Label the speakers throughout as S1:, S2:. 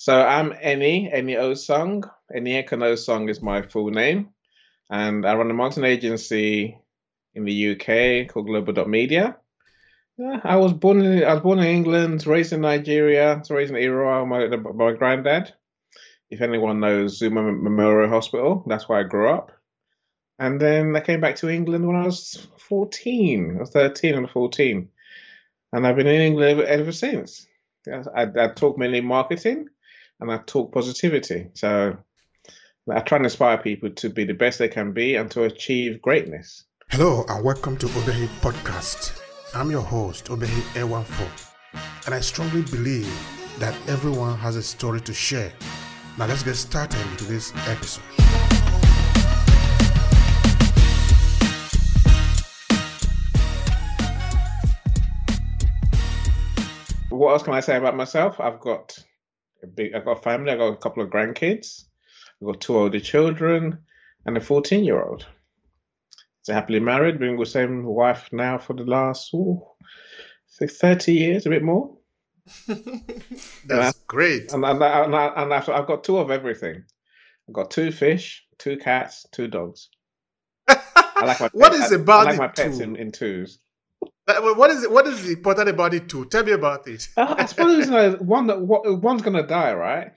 S1: So I'm Eni, Eni Osong. Eni Osong is my full name. And I run a marketing agency in the UK called Global.media. Yeah, I was born in I was born in England, raised in Nigeria, raised in Iran by my, my granddad. If anyone knows Zuma Memorial Hospital, that's where I grew up. And then I came back to England when I was 14, or 13 and 14. And I've been in England ever since. I, I talk mainly marketing and I talk positivity. So I try and inspire people to be the best they can be and to achieve greatness.
S2: Hello and welcome to Obehi Podcast. I'm your host, Obehi Ewanfoh, and I strongly believe that everyone has a story to share. Now let's get started with this episode.
S1: What else can I say about myself? I've got a big. I've got a family. I've got a couple of grandkids. I've got two older children and a 14 year old. So happily married, been with the same wife now for the last ooh, 30 years, a bit more.
S2: That's and great.
S1: And, and, and, and I've, I've got two of everything. I've got two fish, two cats, two dogs.
S2: I like my what is it about
S1: I like my pets in, in twos.
S2: What is it? What is important about it too? Tell me about it.
S1: uh, I suppose you know, one that one's gonna die, right?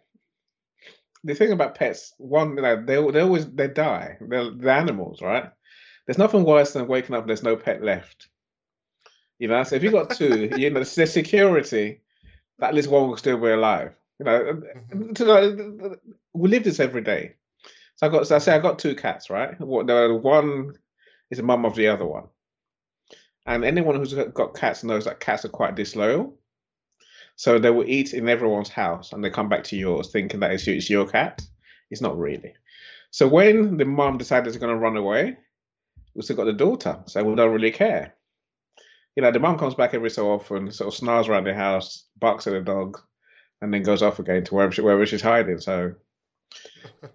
S1: The thing about pets, one, know, they they always they die. They're, they're animals, right? There's nothing worse than waking up and there's no pet left. You know, so if you got two, you know, the security, that at least one will still be alive. You know, mm-hmm. we live this every day. So I got, so I say I got two cats, right? What the one is a mum of the other one. And anyone who's got cats knows that cats are quite disloyal. So they will eat in everyone's house and they come back to yours thinking that it's, it's your cat. It's not really. So when the mom decided it's going to run away, we still got the daughter. So we don't really care. You know, the mom comes back every so often, sort of snarls around the house, barks at the dog, and then goes off again to wherever, she, wherever she's hiding. So,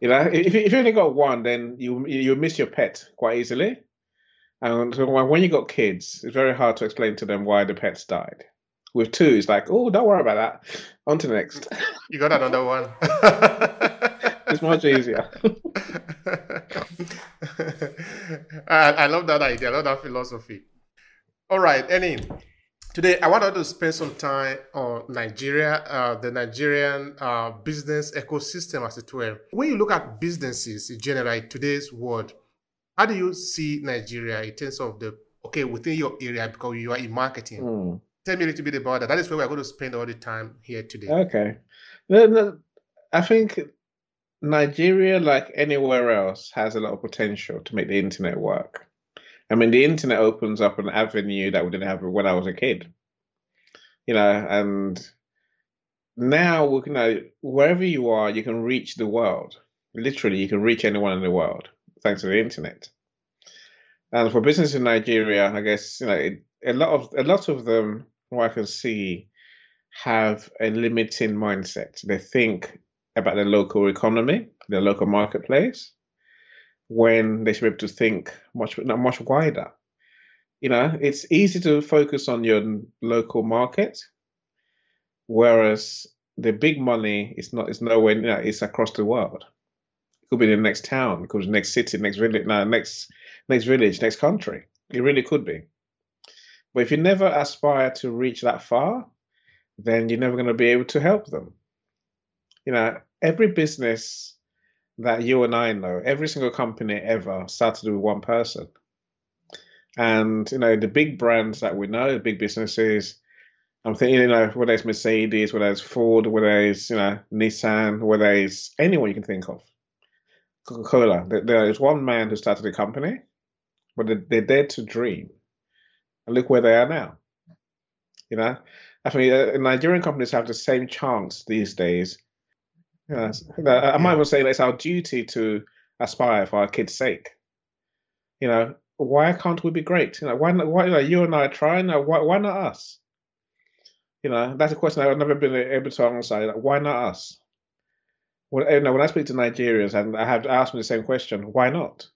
S1: you know, if, if you only got one, then you you miss your pet quite easily. And when you got kids, it's very hard to explain to them why the pets died. With two, it's like, oh, don't worry about that. On to the next.
S2: You got another one.
S1: it's much easier.
S2: I, I love that idea. I love that philosophy. All right, Eni. Today, I wanted to spend some time on Nigeria, uh, the Nigerian uh, business ecosystem, as it were. When you look at businesses in general in today's world, how do you see Nigeria in terms of the okay within your area because you are in marketing? Mm. Tell me a little bit about that. That is where we're going to spend all the time here today.
S1: Okay, I think Nigeria, like anywhere else, has a lot of potential to make the internet work. I mean, the internet opens up an avenue that we didn't have when I was a kid. You know, and now we you know wherever you are, you can reach the world. Literally, you can reach anyone in the world thanks to the internet. And for business in Nigeria, I guess you know a lot of a lot of them, what I can see, have a limiting mindset. They think about the local economy, the local marketplace, when they should be able to think much not much wider. You know, it's easy to focus on your local market, whereas the big money is not is nowhere you know, it's across the world could be the next town, could be the next city, next village, no, next next village, next country. It really could be. But if you never aspire to reach that far, then you're never going to be able to help them. You know, every business that you and I know, every single company ever started with one person. And you know, the big brands that we know, the big businesses, I'm thinking, you know, whether it's Mercedes, whether it's Ford, whether it's you know Nissan, whether it's anyone you can think of, Coca Cola. There is one man who started a company, but they, dared to dream. And look where they are now. You know, I mean, uh, Nigerian companies have the same chance these days. I might well say it's our duty to aspire for our kids' sake. You know, why can't we be great? You know, why not? Why you, know, you and I are trying? Why, why not us? You know, that's a question I've never been able to answer. Like, why not us? When, you know, when I speak to Nigerians and I have asked me the same question, why not?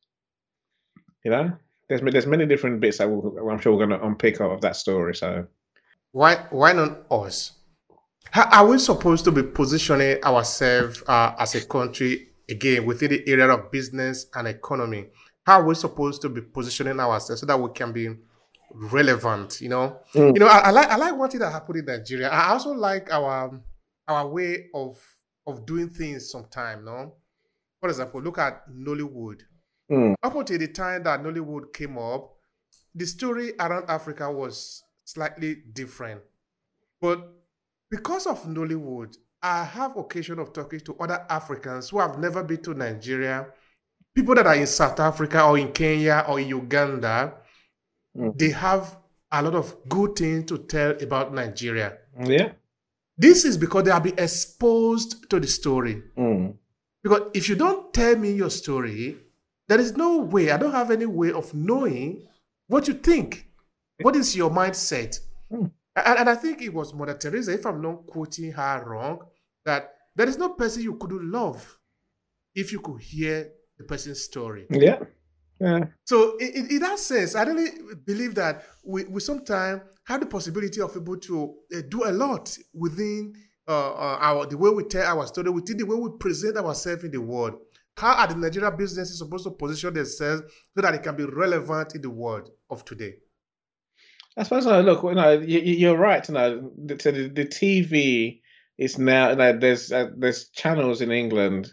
S1: You know, there's there's many different bits that we'll, I'm sure we're going to unpick out of that story. So,
S2: why why not us? How are we supposed to be positioning ourselves uh, as a country again within the area of business and economy? How are we supposed to be positioning ourselves so that we can be relevant? You know, mm. you know, I, I, like I like what that happened in Nigeria. I also like our our way of of doing things. Sometime, no. For example, look at Nollywood. Mm. Up until the time that Nollywood came up, the story around Africa was slightly different. But because of Nollywood, I have occasion of talking to other Africans who have never been to Nigeria, people that are in South Africa or in Kenya or in Uganda, mm. they have a lot of good things to tell about Nigeria.
S1: Yeah.
S2: This is because they have been exposed to the story.
S1: Mm.
S2: Because if you don't tell me your story, there is no way, I don't have any way of knowing what you think. What is your mindset?
S1: Hmm.
S2: And, and, I think it was Mother Teresa, if I'm not quoting her wrong, that there is no person you couldn't love if you could hear the person's story.
S1: Yeah. Yeah.
S2: So in, in that sense, I really believe that we, we sometimes have the possibility of able to uh, do a lot within uh, uh, our the way we tell our story, within the way we present ourselves in the world. How are the Nigerian businesses supposed to position themselves so that it can be relevant in the world of today?
S1: I suppose no. Look, you know, you, are right. You know, the, the, the TV is now. You know, there's uh, there's channels in England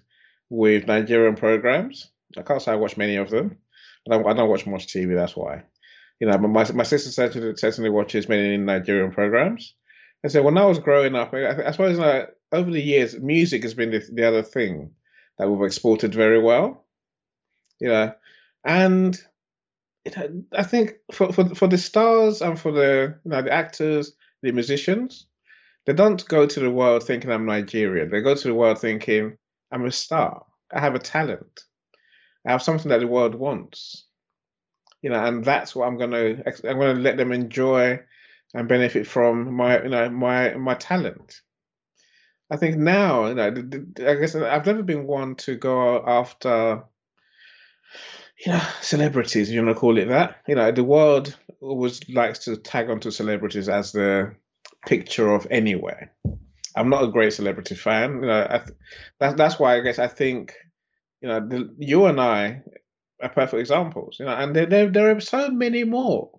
S1: with Nigerian programs. I can't say I watch many of them. I don't, I don't watch much TV. That's why. You know, my my sister certainly certainly watches many Nigerian programs. And so when I was growing up, I, I suppose know, over the years, music has been the, the other thing that we've exported very well. You know, and I think for, for for the stars and for the you know the actors, the musicians, they don't go to the world thinking I'm Nigerian. They go to the world thinking I'm a star. I have a talent. I have something that the world wants. You know, and that's what I'm going to I'm going to let them enjoy and benefit from my you know my my talent. I think now, you know, I guess I've never been one to go after, you know, celebrities. You want to call it that? You know, the world always likes to tag onto celebrities as the picture of anywhere. I'm not a great celebrity fan. You know, th- that's that's why I guess I think, you know, the, you and I are perfect examples. You know, and there there, there are so many more.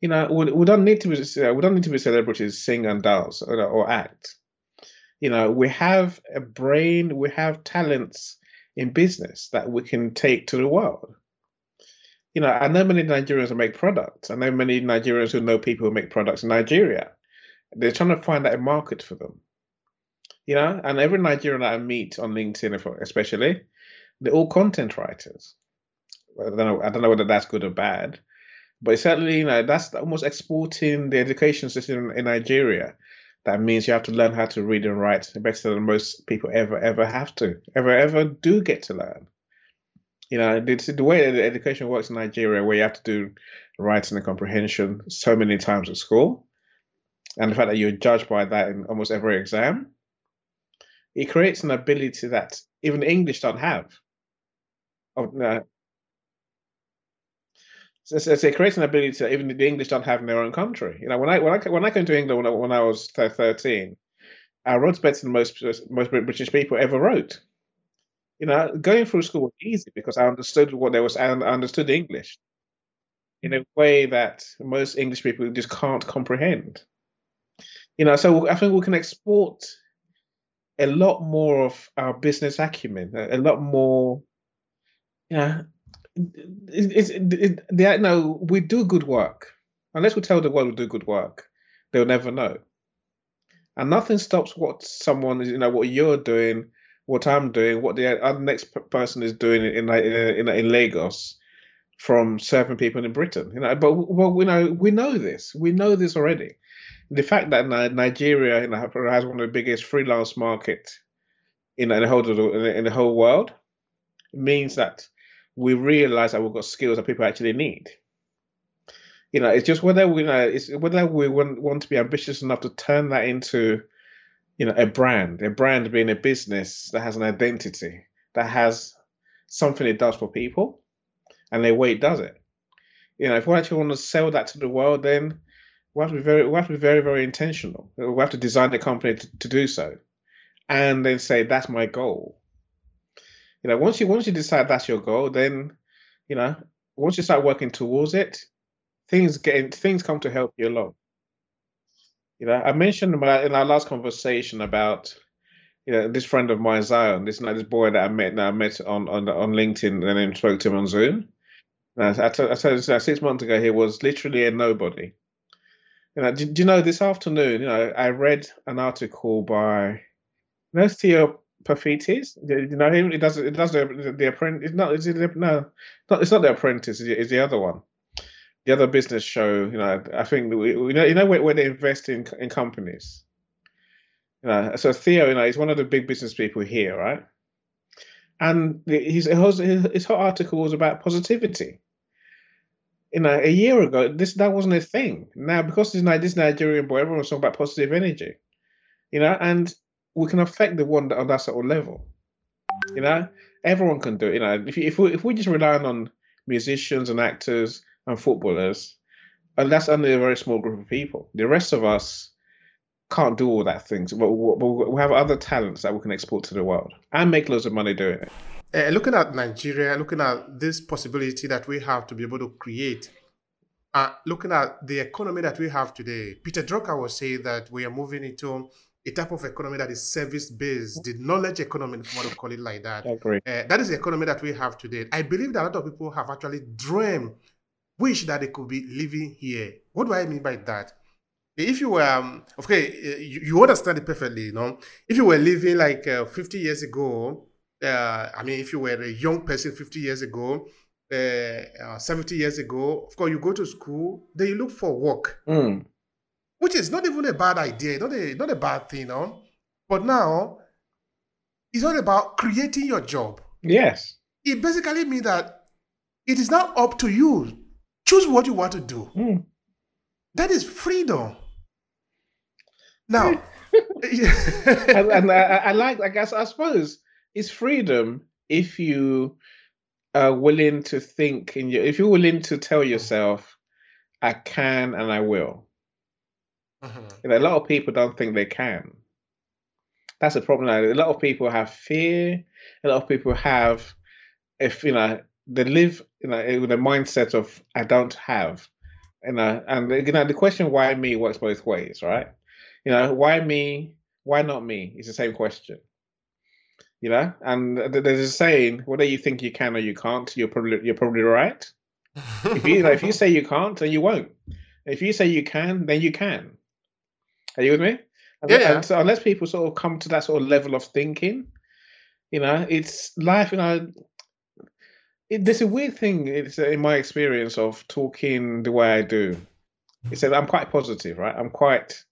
S1: You know, we, we don't need to be we don't need to be celebrities, sing and dance or, or act you know, we have a brain, we have talents in business that we can take to the world. You know, I know many Nigerians who make products. I know many Nigerians who know people who make products in Nigeria. They're trying to find out a market for them. You know, and every Nigerian that I meet on LinkedIn, especially, they're all content writers. I don't know. I don't know whether that's good or bad, but certainly, you know, that's almost exporting the education system in Nigeria that means you have to learn how to read and write better than most people ever ever have to ever ever do get to learn you know the, the way that education works in nigeria where you have to do writing and comprehension so many times at school and the fact that you're judged by that in almost every exam it creates an ability that even english don't have of, uh, so, so, so it creates an ability that even the English don't have in their own country. You know, when I when I when I came to England when I, when I was thirteen, I wrote better than most most British people ever wrote. You know, going through school was easy because I understood what there was. I understood English in a way that most English people just can't comprehend. You know, so I think we can export a lot more of our business acumen, a lot more. Know, it's, it, it, they, no, we do good work. Unless we tell the world we do good work, they'll never know. And nothing stops what someone is, you know, what you're doing, what I'm doing, what the other next person is doing in in, in, in Lagos from serving people in Britain. You know, but well, we know we know this. We know this already. The fact that Nigeria you know, has one of the biggest freelance market in, in the whole in the whole world means that we realize that we've got skills that people actually need. You know, it's just whether we you know it's whether we want, want to be ambitious enough to turn that into, you know, a brand. A brand being a business that has an identity, that has something it does for people, and the way it does it. You know, if we actually want to sell that to the world, then We have to be very, we have to be very, very intentional. We have to design the company to, to do so, and then say that's my goal. You know, once you once you decide that's your goal, then you know, once you start working towards it, things get things come to help you along. You know, I mentioned in, my, in our last conversation about you know this friend of mine, Zion, this this boy that I met that I met on on on LinkedIn and then spoke to him on Zoom. And told, six months ago he was literally a nobody. You know, do, do you know this afternoon? You know, I read an article by you know Theo Paphitis. You know him. It does. It does the the apprentice. It's not. Is it no? Not. It's not the apprentice. It's the other one the other business show, you know, I think we, we know, you know, where, where they invest in in companies. You know, so Theo, you know, he's one of the big business people here, right? And his his, whole article was about positivity. You know, a year ago, this that wasn't a thing. Now, because this this Nigerian boy, everyone was talking about positive energy. You know, and we can affect the one on that sort of level. You know, everyone can do it. You know, if if we if we just rely on musicians and actors and footballers, and that's only a very small group of people. The rest of us can't do all that things, but we have other talents that we can export to the world and make loads of money doing it.
S2: Uh, looking at Nigeria, looking at this possibility that we have to be able to create, uh, looking at the economy that we have today, Peter Drucker was saying that we are moving into a type of economy that is service based, the knowledge economy, if you want to call it like that.
S1: Agree.
S2: Uh, that is the economy that we have today. I believe that a lot of people have actually dreamed wish that they could be living here. What do I mean by that? If you were, um, okay, eh, you, you, understand it perfectly, you know. If you were living like uh, 50 years ago, uh, I mean, if you were a young person 50 years ago, uh, 70 years ago, of course, you go to school, then you look for work,
S1: mm.
S2: Which is not even a bad idea, not a, not a bad thing, know. But now, it's all about creating your job.
S1: Yes.
S2: It basically means that it is now up to you Choose what you want to do.
S1: Mm.
S2: That is freedom. Now,
S1: and, and I, I, like, I guess, I suppose it's freedom if you are willing to think in your, if you're willing to tell yourself, I can and I will.
S2: Uh-huh.
S1: You know, a lot of people don't think they can. That's a problem. A lot of people have fear. A lot of people have, if you know, they live you know with a mindset of I don't have, you know, and you know the question why me works both ways, right? You know, why me? Why not me? It's the same question. You know, and there's a saying: whether you think you can or you can't, you're probably you're probably right. if you, you know, if you say you can't, then you won't. If you say you can, then you can. Are you with me?
S2: And, yeah.
S1: And so unless people sort of come to that sort of level of thinking, you know, it's life. You know, it, there's a weird thing. It's uh, in my experience of talking the way I do. It's that I'm quite positive, right? I'm quite,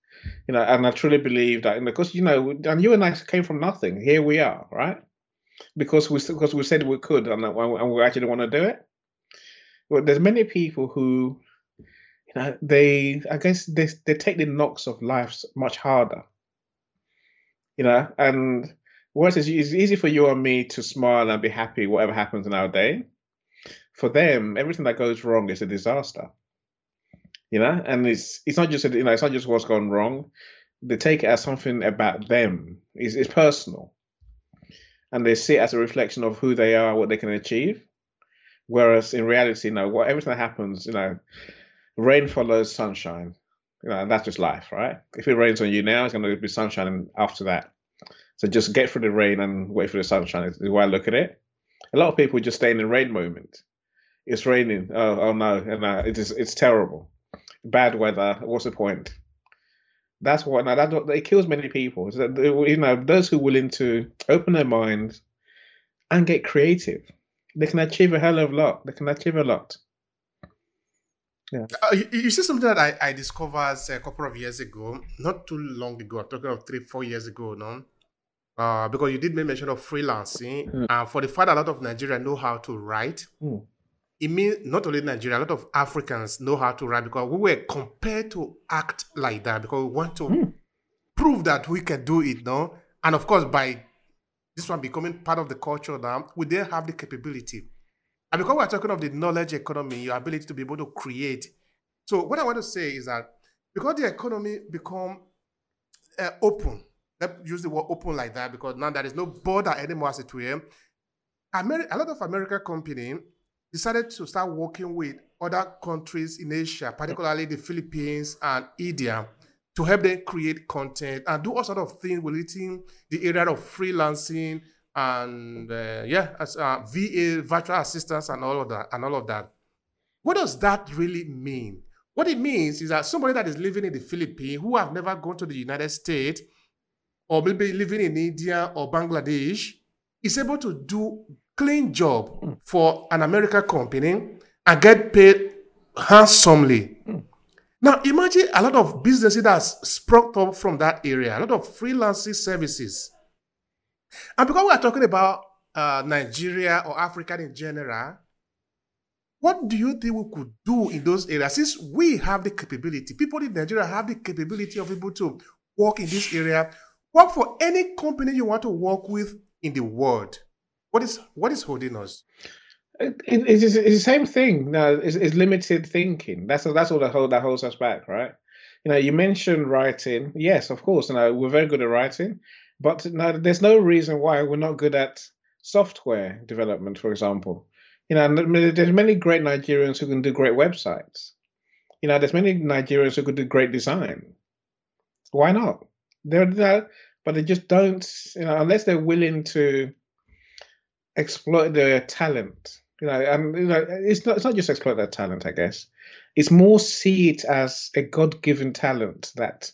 S1: you know, and I truly believe that And because you know, and you and I came from nothing. Here we are, right? Because we because we said we could, and, and we actually want to do it. But there's many people who, Uh, they I guess they they take the knocks of life much harder. You know, and Whereas it's easy for you and me to smile and be happy whatever happens in our day. For them, everything that goes wrong is a disaster. You know, and it's it's not just a, you know it's not just what's gone wrong. They take it as something about them. It's, it's personal, and they see it as a reflection of who they are, what they can achieve. Whereas in reality, you know, what everything that happens, you know, rain follows sunshine. You know, and that's just life, right? If it rains on you now, it's going to be sunshine after that. So just get through the rain and wait for the sunshine is the way I look at it. A lot of people just stay in the rain moment. It's raining. Oh, oh no, and uh, it is it's terrible. Bad weather. What's the point? That's what now that it kills many people. So, you know, those who are willing to open their minds and get creative, they can achieve a hell of a lot. They can achieve a lot.
S2: Yeah. Uh, you, you said something that I, I discovered a couple of years ago, not too long ago. I'm talking of three, four years ago no? uh, because you did make mention of freelancing. Mm. Uh, for the fact that a lot of Nigeria know how to write,
S1: mm.
S2: it means not only Nigeria, a lot of Africans know how to write because we were compared to act like that because we want to mm. prove that we can do it now. And of course, by this one becoming part of the culture now, we then have the capability. And because we're talking of the knowledge economy, your ability to be able to create. So what I want to say is that because the economy become uh, open. Let's use the word open like that because now there is no border anymore as it were. Ameri- a lot of American company decided to start working with other countries in Asia, particularly the Philippines and India, to help them create content and do all sort of things within the area of freelancing and uh, yeah, as uh, VA, virtual assistants, and all of that, and all of that. What does that really mean? What it means is that somebody that is living in the Philippines who have never gone to the United States or maybe living in India or Bangladesh is able to do clean job for an American company and get paid handsomely. Now imagine a lot of businesses that's sprung up from that area, a lot of freelancing services. And because we are talking about uh, Nigeria or Africa in general, what do you think we could do in those areas? Since we have the capability, people in Nigeria have the capability of able to work in this area, work for any company you want to work with in the world. What is what is holding us?
S1: It, it- it's, it's the same thing. No, it's, it's limited thinking. That's that's all that hold that holds us back, right? You know, you mentioned writing. Yes, of course. You know, we're very good at writing, but no, there's no reason why we're not good at software development, for example. You know, there's many great Nigerians who can do great websites. You know, there's many Nigerians who could do great design. Why not? They're there, but they just don't. You know, unless they're willing to exploit their talent. You know, and you know, it's not it's not just exploit their talent, I guess. It's more see it as a God-given talent that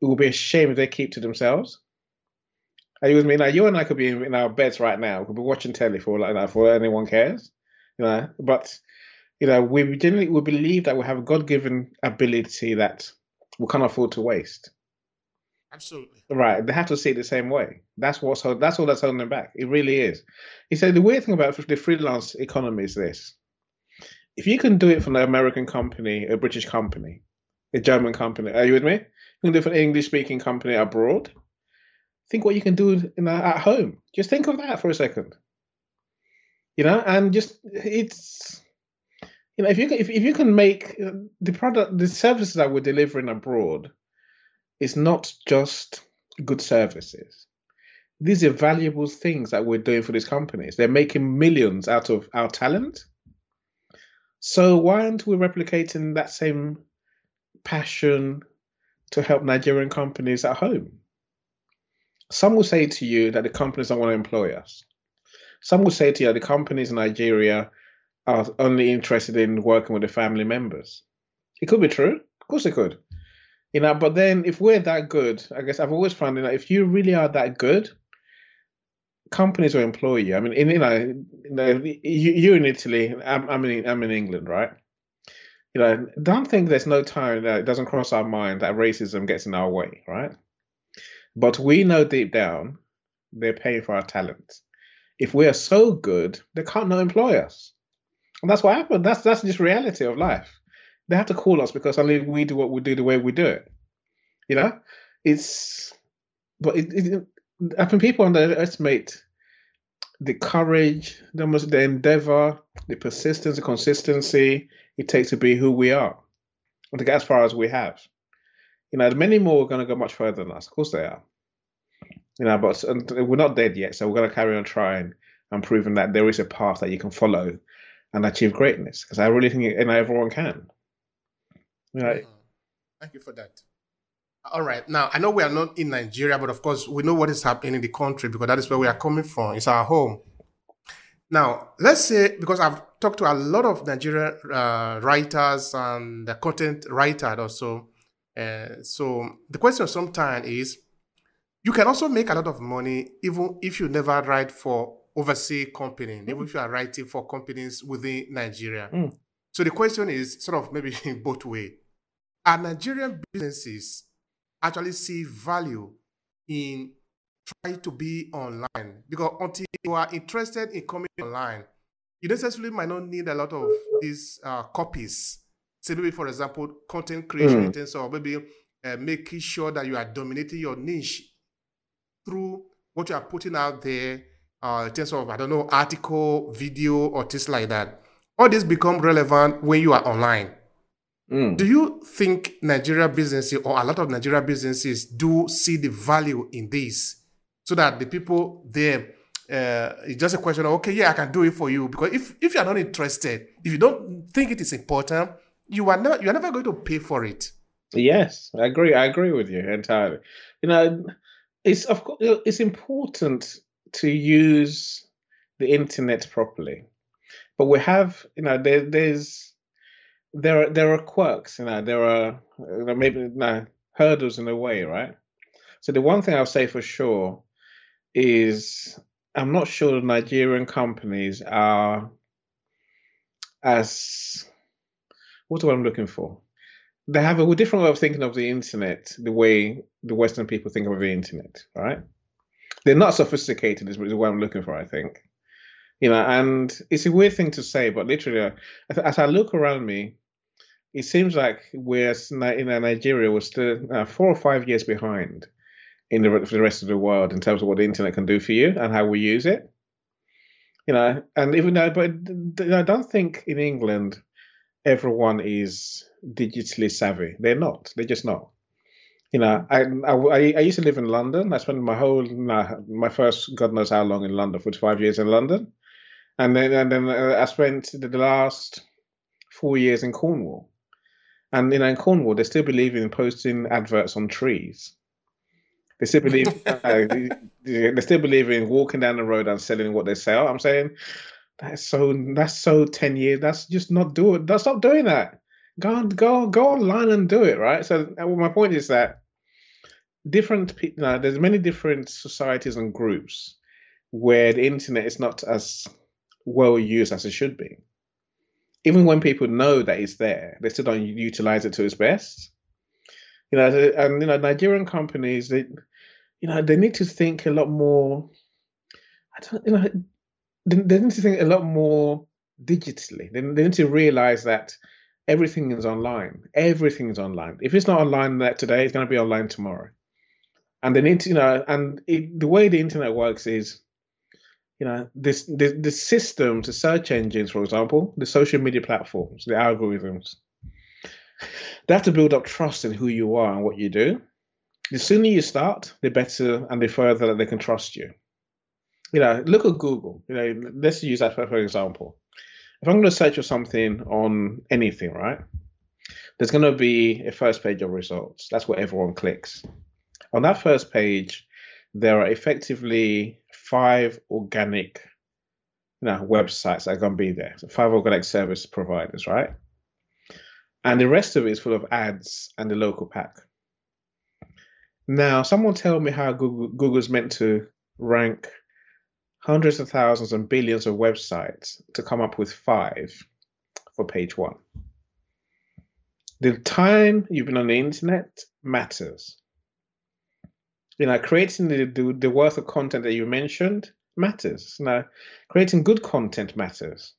S1: it will be a shame if they keep to themselves. Are you with me? Now, you and I could be in, in our beds right now. We could be watching telly for like that, for anyone cares. You know, but you know, we generally we believe that we have a God-given ability that we can't afford to waste.
S2: Absolutely.
S1: Right, they have to see it the same way. That's what's hold, that's all that's holding them back. It really is. He said the weird thing about the freelance economy is this: if you can do it from an American company, a British company, a German company, are you with me? You can do it for an English-speaking company abroad. Think what you can do in, at home. Just think of that for a second. You know, and just it's you know if you can, if if you can make the product, the services that we're delivering abroad it's not just good services. These are valuable things that we're doing for these companies. They're making millions out of our talent. So why aren't we replicating that same passion to help Nigerian companies at home? Some will say to you that the companies don't want to employ us. Some will say to you that the companies in Nigeria are only interested in working with the family members. It could be true. Of course it could. You know, but then if we're that good, I guess I've always found that if you really are that good, companies will employ you. I mean, in you know, you, you in Italy, I'm I'm in I'm in England, right? You know, don't think there's no time that it doesn't cross our mind that racism gets in our way, right? But we know deep down they're paying for our talent. If we are so good, they can't not employ us, and that's what happened. That's that's just reality of life they have to call us because only we do what we do the way we do it. You know, it's but it, it I think people underestimate the courage, the the endeavor, the persistence, the consistency it takes to be who we are and to get as far as we have. You know, many more are going to go much further than us. Of course, they are. You know, but we're not dead yet, so we're going to carry on trying and proving that there is a path that you can follow and achieve greatness. Because I really think you know, everyone can. Right.
S2: Mhm. Thank you for that. All right. Now, I know we are not in Nigeria, but of course, we know what is happening in the country because that is where we are coming from. It's our home. Now, let's say, because I've talked to a lot of Nigerian uh, writers and the content writer also. Uh, so the question sometimes is you can also make a lot of money even if you never write for overseas company, even if you are writing for companies within Nigeria.
S1: Mm.
S2: So the question is sort of maybe in both way. Are Nigerian businesses actually see value in trying to be online? Because until you are interested in coming online, you necessarily might not need a lot of these uh, copies. Say maybe, for example, content creation in
S1: Mm.
S2: terms of maybe uh, making sure that you are dominating your niche through what you are putting out there uh, in terms of, I don't know, article, video, or things like that. All this become relevant when you are online. Mm. Do you think Nigeria businesses or a lot of Nigeria businesses do see the value in this so that the people there, uh, it's just a question of, okay, yeah, I can do it for you. Because if, if you're not interested, if you don't think it is important, you are never, you're never going to pay for it.
S1: Yes, I agree. I agree with you entirely. You know, it's of course it's important to use the internet properly, but we have you know there, there's there are there are quirks. You know there are you know, maybe you know, hurdles in a way, right? So the one thing I'll say for sure is I'm not sure Nigerian companies are as what's what I'm looking for they have a different way of thinking of the internet, the way the Western people think of the internet, right? They're not sophisticated, is what I'm looking for, I think. You know, and it's a weird thing to say, but literally, as I look around me, it seems like we're in Nigeria, we're still uh, four or five years behind in the, for the rest of the world in terms of what the internet can do for you and how we use it. You know, and even though, but I don't think in England everyone is digitally savvy. They're not. They're just not. You know, I, I, I used to live in London. I spent my whole my first God knows how long in London, for five years in London, and then and then uh, I spent the last four years in Cornwall. And you know, in Cornwall, they still believe in posting adverts on trees. They still believe uh, they still believe in walking down the road and selling what they sell. I'm saying that's so that's so ten years. That's just not do it. That's doing that. Go go go online and do it. Right. So uh, my point is that different people. Now, there's many different societies and groups where the internet is not as well used as it should be. Even when people know that it's there, they still don't utilize it to its best. You know, and you know, Nigerian companies, they, you know, they need to think a lot more. I don't, you know, they, need to think a lot more digitally. They, they need to realize that everything is online. Everything is online. If it's not online today, it's going to be online tomorrow. And they need to, you know, and it, the way the internet works is, you know, this the, the systems, the search engines, for example, the social media platforms, the algorithms, they have to build up trust in who you are and what you do. The sooner you start, the better and the further that they can trust you you know, look at Google. You know, let's use that for, example. If I'm going to search for something on anything, right? There's going to be a first page of results. That's where everyone clicks. On that first page, there are effectively five organic you know, websites that are going to be there. So five organic service providers, right? And the rest of it is full of ads and the local pack. Now, someone tell me how Google Google's meant to rank hundreds of thousands and billions of websites to come up with five for page one. The time you've been on the internet matters. You know, creating the, the, the worth of content that you mentioned matters. Now, creating good content matters.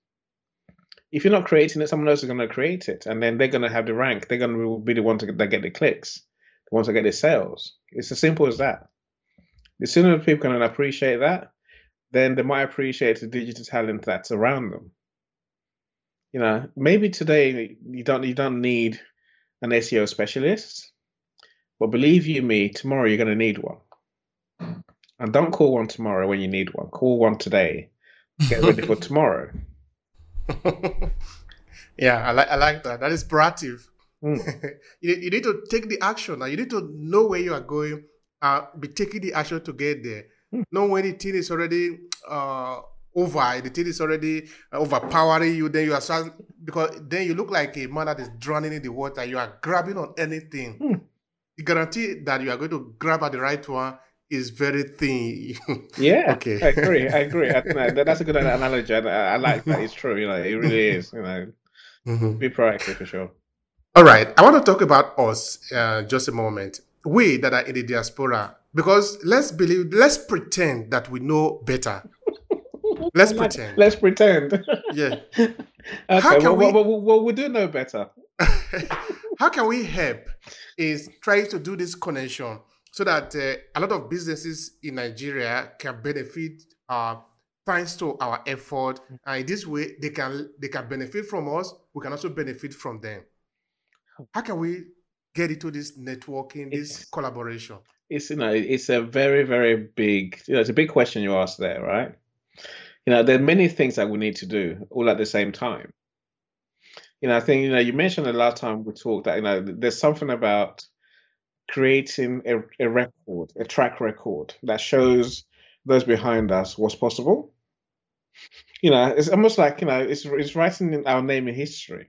S1: If you're not creating it, someone else is going to create it, and then they're going to have the rank. They're going to be the ones that get the clicks, the ones that get the sales. It's as simple as that. The sooner people can appreciate that, then they might appreciate the digital talent that's around them. You know, maybe today you don't you don't need an SEO specialist, but believe you me, tomorrow you're going to need one. And don't call one tomorrow when you need one. Call one today. Get ready for tomorrow.
S2: yeah, I like I like that. That is proactive. Mm. you, you need to take the action. Now you need to know where you are going. Uh, be taking the action to get there. Not when the thing is already uh, over, the thing is already uh, overpowering you, then you are starting, because then you look like a man that is drowning in the water. You are grabbing on anything. Hmm. The guarantee that you are going to grab at the right one is very thin.
S1: yeah. okay. I agree. I agree. I, that's a good analogy. I, I, like that. It's true. You know, it really is. You know, mm-hmm. be proactive for sure.
S2: All right. I want to talk about us uh, just a moment. We that are in the diaspora, because let's believe, let's pretend that we know better. Let's pretend.
S1: Let's pretend.
S2: Yeah.
S1: okay. How can well, we, well, well, we do know better.
S2: How can we help? Is trying to do this connection so that uh, a lot of businesses in Nigeria can benefit uh, thanks to our effort. And in this way, they can they can benefit from us. We can also benefit from them. How can we get into this networking, this
S1: It's
S2: collaboration?
S1: it's you know it's a very very big you know it's a big question you asked there, right? You know there are many things that we need to do all at the same time. You know I think you know you mentioned the last time we talked that you know there's something about creating a, a record, a track record that shows those behind us what's possible. You know, it's almost like you know, it's it's writing our name in history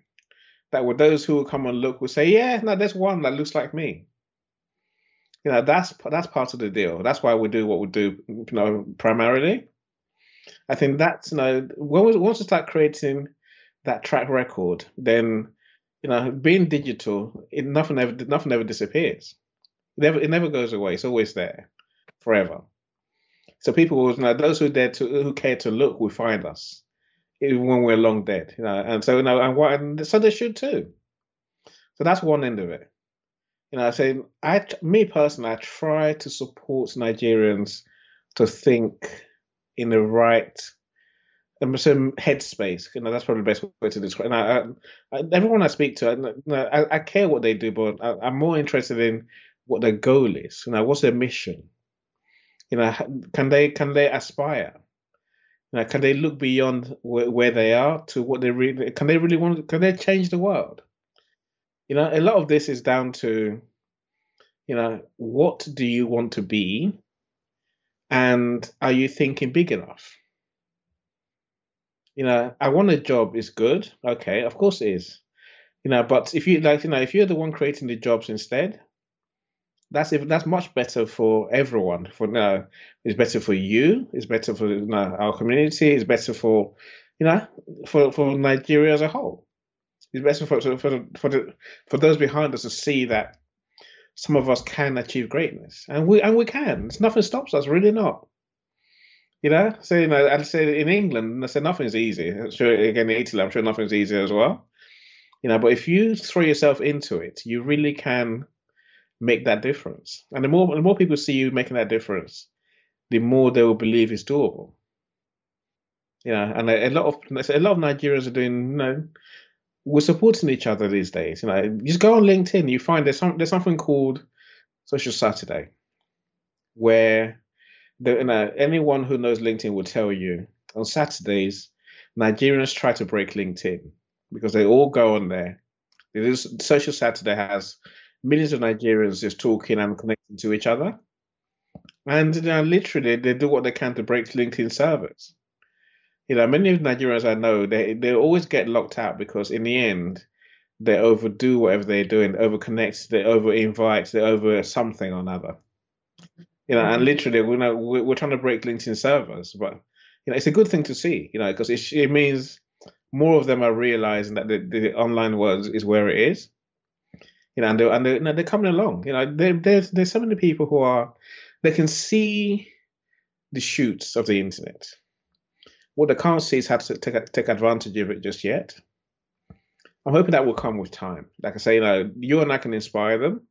S1: that with those who come and look will say, yeah, no, there's one that looks like me. You know, that's that's part of the deal. That's why we do what we do. You know, primarily. I think that's you know, when we, once we start creating that track record, then you know, being digital, it nothing ever nothing ever disappears. It never it never goes away. It's always there, forever. So people you know those who dare to who care to look will find us even when we're long dead. You know, and so you know, and what and so they should too. So that's one end of it. You know, I say I me personally, I try to support Nigerians to think in the right um, some headspace. You know, that's probably the best way to describe. And I, I, I, everyone I speak to, I, I, care what they do, but I, I'm more interested in what their goal is. You know, what's their mission? You know, can they can they aspire? Can they look beyond where, where they are to what they really can they really want? Can they change the world? You know, a lot of this is down to, you know, what do you want to be, and are you thinking big enough? You know, I want a job is good. Okay, of course it is. You know, but if you like, you know, if you're the one creating the jobs instead, that's if that's much better for everyone. For now, it's better for you. It's better for you know, our community. It's better for, you know, for for Nigeria as a whole. It's better for for for the, for, those behind us to see that some of us can achieve greatness, and we and we can. It's nothing stops us. Really not. You know, so you know, I'd say in England, I say nothing's easy. I'm sure again in Italy, I'm sure nothing's easy as well. You know, but if you throw yourself into it, you really can make that difference. And the more the more people see you making that difference, the more they will believe it's doable. Know, and a, a lot of a lot of Nigerians are doing. You know, we're supporting each other these days. You know, just go on LinkedIn, you find there's some there's something called Social Saturday, where the, you know, anyone who knows LinkedIn will tell you on Saturdays, Nigerians try to break LinkedIn because they all go on there. It is Social Saturday has millions of Nigerians just talking and connecting to each other. And you know, literally, they do what they can to break LinkedIn servers. You know, many of Nigerians I know, they they always get locked out because in the end, they overdo whatever they're doing, over connect, they over invite, they over something or another. You know, and literally, we know we're, we're trying to break LinkedIn servers, but you know, it's a good thing to see. You know, because it it means more of them are realizing that the, the online world is where it is you know, and they're, and they're, they're coming along. You know, there, there's there's so many people who are they can see the shoots of the internet. What they can't see is how to take take advantage of it just yet. I'm hoping that will come with time. Like I say, you know, you and I can inspire them,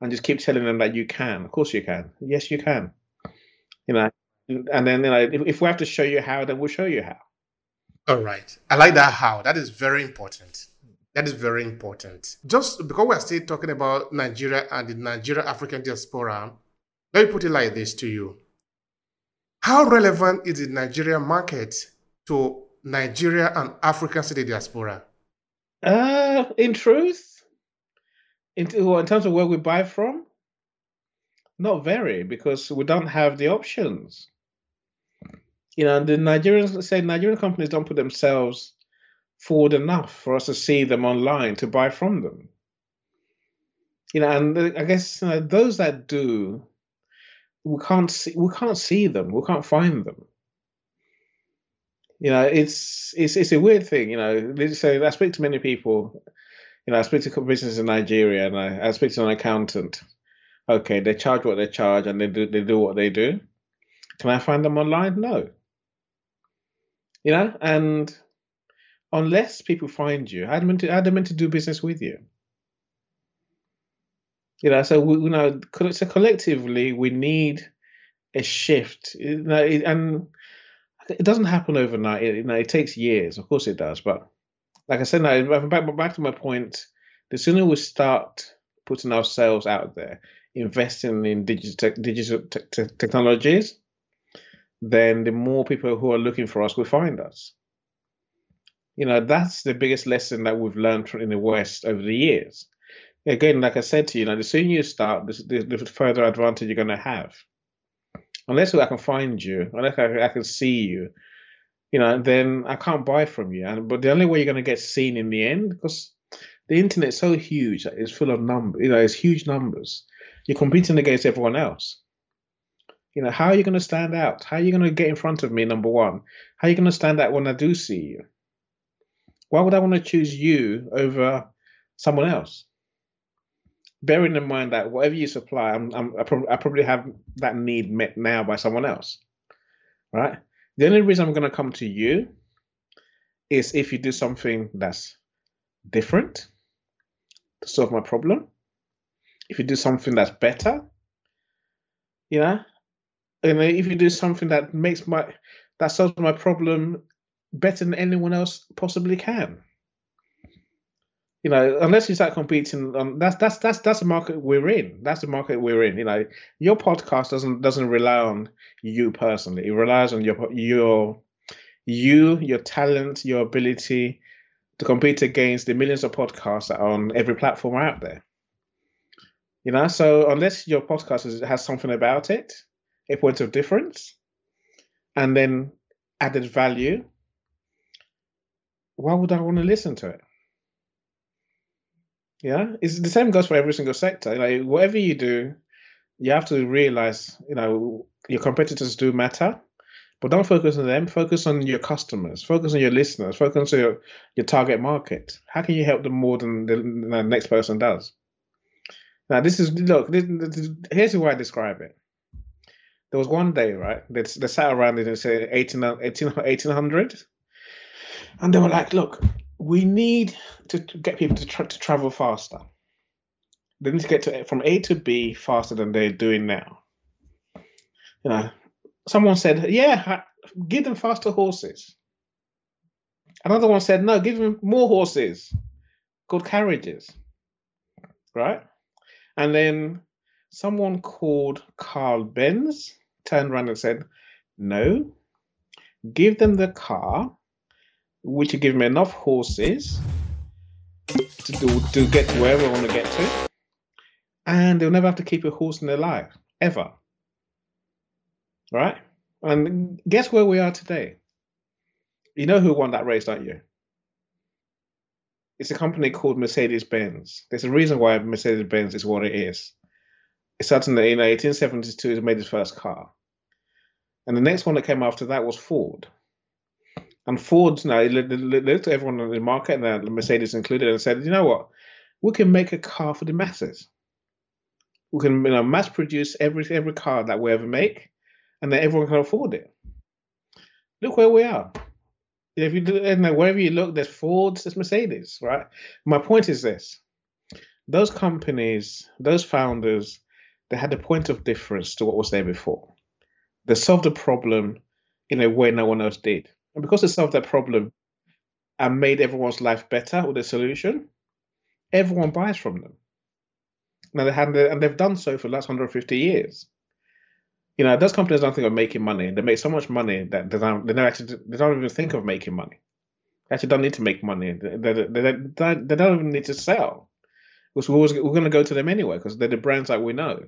S1: and just keep telling them that you can. Of course, you can. Yes, you can. You know, and then you know, if, if we have to show you how, then we'll show you how.
S2: All right. I like that how. That is very important. That is very important. Just because we're still talking about Nigeria and the Nigeria African diaspora, let me put it like this to you. How relevant is the Nigerian market to Nigeria and African city diaspora?
S1: Uh, in truth, in, in terms of where we buy from, not very, because we don't have the options. You know, the Nigerians say Nigerian companies don't put themselves forward enough for us to see them online to buy from them. You know, and I guess you know, those that do, we can't see we can't see them, we can't find them. You know, it's it's it's a weird thing. You know, say I speak to many people. You know, I speak to businesses in Nigeria, and I, I speak to an accountant. Okay, they charge what they charge, and they do they do what they do. Can I find them online? No. You know, and unless people find you, they meant to do business with you? You know, so we, you know, so collectively we need a shift. And it doesn't happen overnight. It, you know, it takes years. Of course, it does. But like I said, now back back to my point, the sooner we start putting ourselves out there, investing in digital digital te- technologies, then the more people who are looking for us will find us. You know, that's the biggest lesson that we've learned from in the West over the years. Again, like I said to you, you know, the sooner you start, the, the further advantage you're going to have. Unless I can find you, unless I, I can see you, you know, then I can't buy from you. And but the only way you're going to get seen in the end, because the internet's so huge, it's full of numbers. You know, it's huge numbers. You're competing against everyone else. You know, how are you going to stand out? How are you going to get in front of me? Number one, how are you going to stand out when I do see you? Why would I want to choose you over someone else? Bearing in mind that whatever you supply, I'm, I'm, I, I probably have that need met now by someone else, right? The only reason I'm going to come to you is if you do something that's different to solve my problem. If you do something that's better, you know, and if you do something that makes my that solves my problem better than anyone else possibly can. You know, unless you start competing on that's that's that's that's the market we're in. That's the market we're in. You know, your podcast doesn't doesn't rely on you personally. It relies on your your you, your talent, your ability to compete against the millions of podcasts that are on every platform out there. You know, so unless your podcast has something about it, a point of difference, and then added value, why would I want to listen to it? Yeah, it's the same goes for every single sector. Like whatever you do, you have to realize, you know, your competitors do matter, but don't focus on them. Focus on your customers. Focus on your listeners. Focus on your, your target market. How can you help them more than the, the next person does? Now, this is look. This, this, here's way I describe it. There was one day, right? They, they sat around and said 18, 18, 1800 and they were like, look, we need to, get people to, tra- to travel faster. They need to get to from A to B faster than they're doing now. You know, someone said, yeah, give them faster horses. Another one said, no, give them more horses called carriages. Right? And then someone called Carl Benz turned around and said, no, give them the car which will give me enough horses to do, to get to wherever I want to get to, and they'll never have to keep a horse in their life ever. Right? And guess where we are today? You know who won that race, don't you? It's a company called Mercedes Benz. There's a reason why Mercedes Benz is what it is. It started in 1872 it made its first car. And the next one that came after that was Ford. And Ford now looked at everyone in the market, and Mercedes included, and said, "You know what? We can make a car for the masses. We can you know, mass produce every every car that we ever make, and then everyone can afford it. Look where we are. If you do, and wherever you look, there's Fords, there's Mercedes, right? My point is this: those companies, those founders, they had a point of difference to what was there before. They solved the problem in a way no one else did. And because they solved that problem and made everyone's life better with a solution, everyone buys from them. Now they had, and they've done so for the last 150 years. You know, those companies don't think of making money. They make so much money that they don't, they don't actually, they don't even think of making money. They actually don't need to make money. They, they, they, they, they don't even need to sell. Because we're, always, we're going to go to them anyway because they're the brands that we know.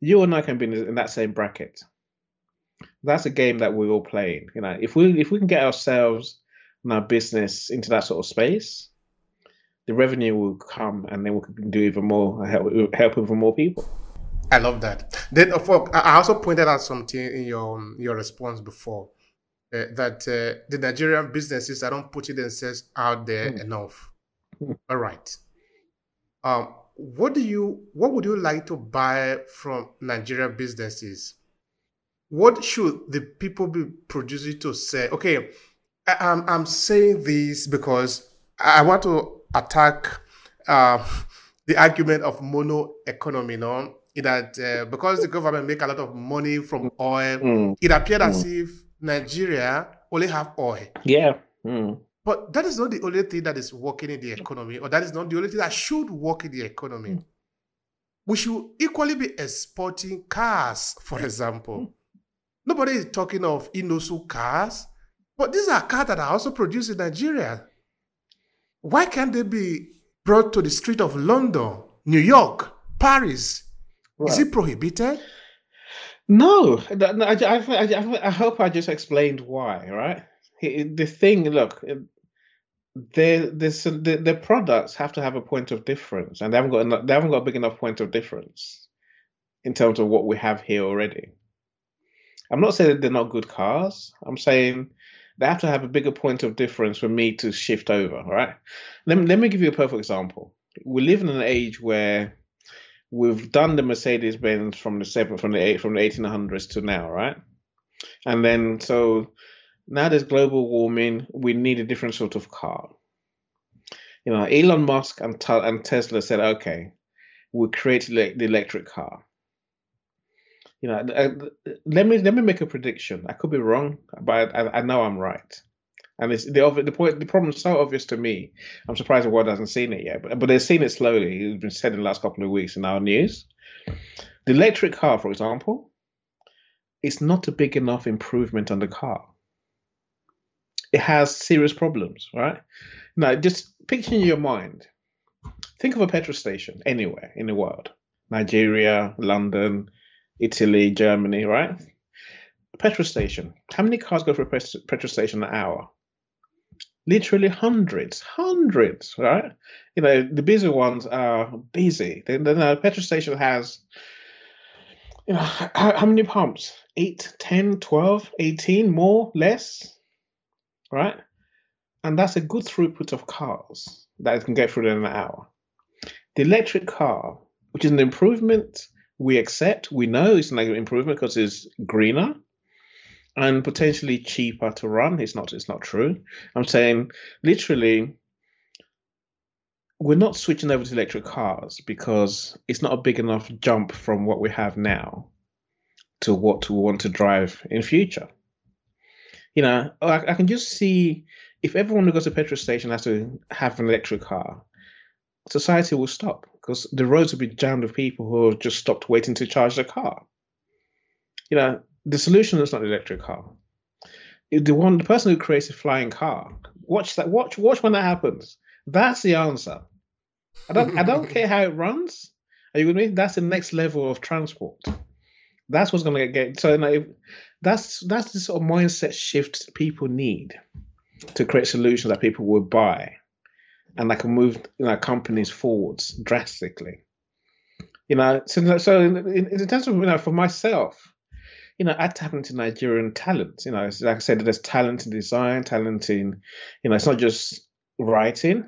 S1: You and I can be in that same bracket that's a game that we're all playing. You know, if we if we can get ourselves and our business into that sort of space, the revenue will come, and then we can do even more, help help even more people.
S2: I love that. Then, I also pointed out something in your your response before uh, that uh, the Nigerian businesses I don't put it themselves out there mm. enough. Mm. All right. Um, what do you what would you like to buy from Nigerian businesses? What should the people be producing to say? Okay, I, am I'm, I'm saying this because I want to attack uh, the argument of mono economy, no? That uh, because the government make a lot of money from oil, mm. it appeared mm. as if Nigeria only have oil.
S1: Yeah. Mm.
S2: But that is not the only thing that is working in the economy, or that is not the only thing that should work in the economy. Mm. We should equally be exporting cars, for example. Nobody is talking of Innoson cars, but these are cars that are also produced in Nigeria. Why can't they be brought to the street of London, New York, Paris? Well, is it prohibited?
S1: No, I, I, I, hope I just explained why, right? The thing, look, um, the the the products have to have a point of difference, and they haven't got they haven't got a big enough point of difference in terms of what we have here already. I'm not saying they're not good cars. I'm saying they have to have a bigger point of difference for me to shift over. Right? Let me, let me give you a perfect example. We live in an age where we've done the Mercedes Benz from the seven from the from the 1800s to now, right? And then so now there's global warming. We need a different sort of car. You know, Elon Musk and, and Tesla said, okay, we'll create the electric car you know, uh, let me let me make a prediction. I could be wrong, but I, I know I'm right. And it's the the point. The problem is so obvious to me. I'm surprised the world hasn't seen it yet, but but they've seen it slowly. It's been said in the last couple of weeks in our news. The electric car, for example, is not a big enough improvement on the car. It has serious problems, right? Now, just picture in your mind. Think of a petrol station anywhere in the world, Nigeria, London, Italy, Germany, right? petrol station. How many cars go through a petrol station an hour? Literally hundreds, hundreds, right? You know, the busy ones are busy. Then the petrol station has, you know, how, how many pumps? 8, 10, 12, 18, more, less, right? And that's a good throughput of cars that can get through in an hour. The electric car, which is an improvement we accept, we know it's an improvement because it's greener and potentially cheaper to run. It's not. It's not true. I'm saying literally, we're not switching over to electric cars because it's not a big enough jump from what we have now to what we want to drive in future. You know, I, I can just see if everyone who goes to a petrol station has to have an electric car, society will stop because the roads will be jammed with people who have just stopped waiting to charge their car. You know, the solution is not the electric car. The one, the person who creates a flying car, watch that. Watch, watch when that happens. That's the answer. I don't, I don't care how it runs. Are you with me? That's the next level of transport. That's what's going to get. So, you know, that's that's the sort of mindset shift people need to create solutions that people will buy and that can move you know, companies forwards drastically. You know, so so in, in terms of you know for myself, you know, I tap into Nigerian talent. You know, like I said, there's talent in design, talent in, you know, it's not just writing,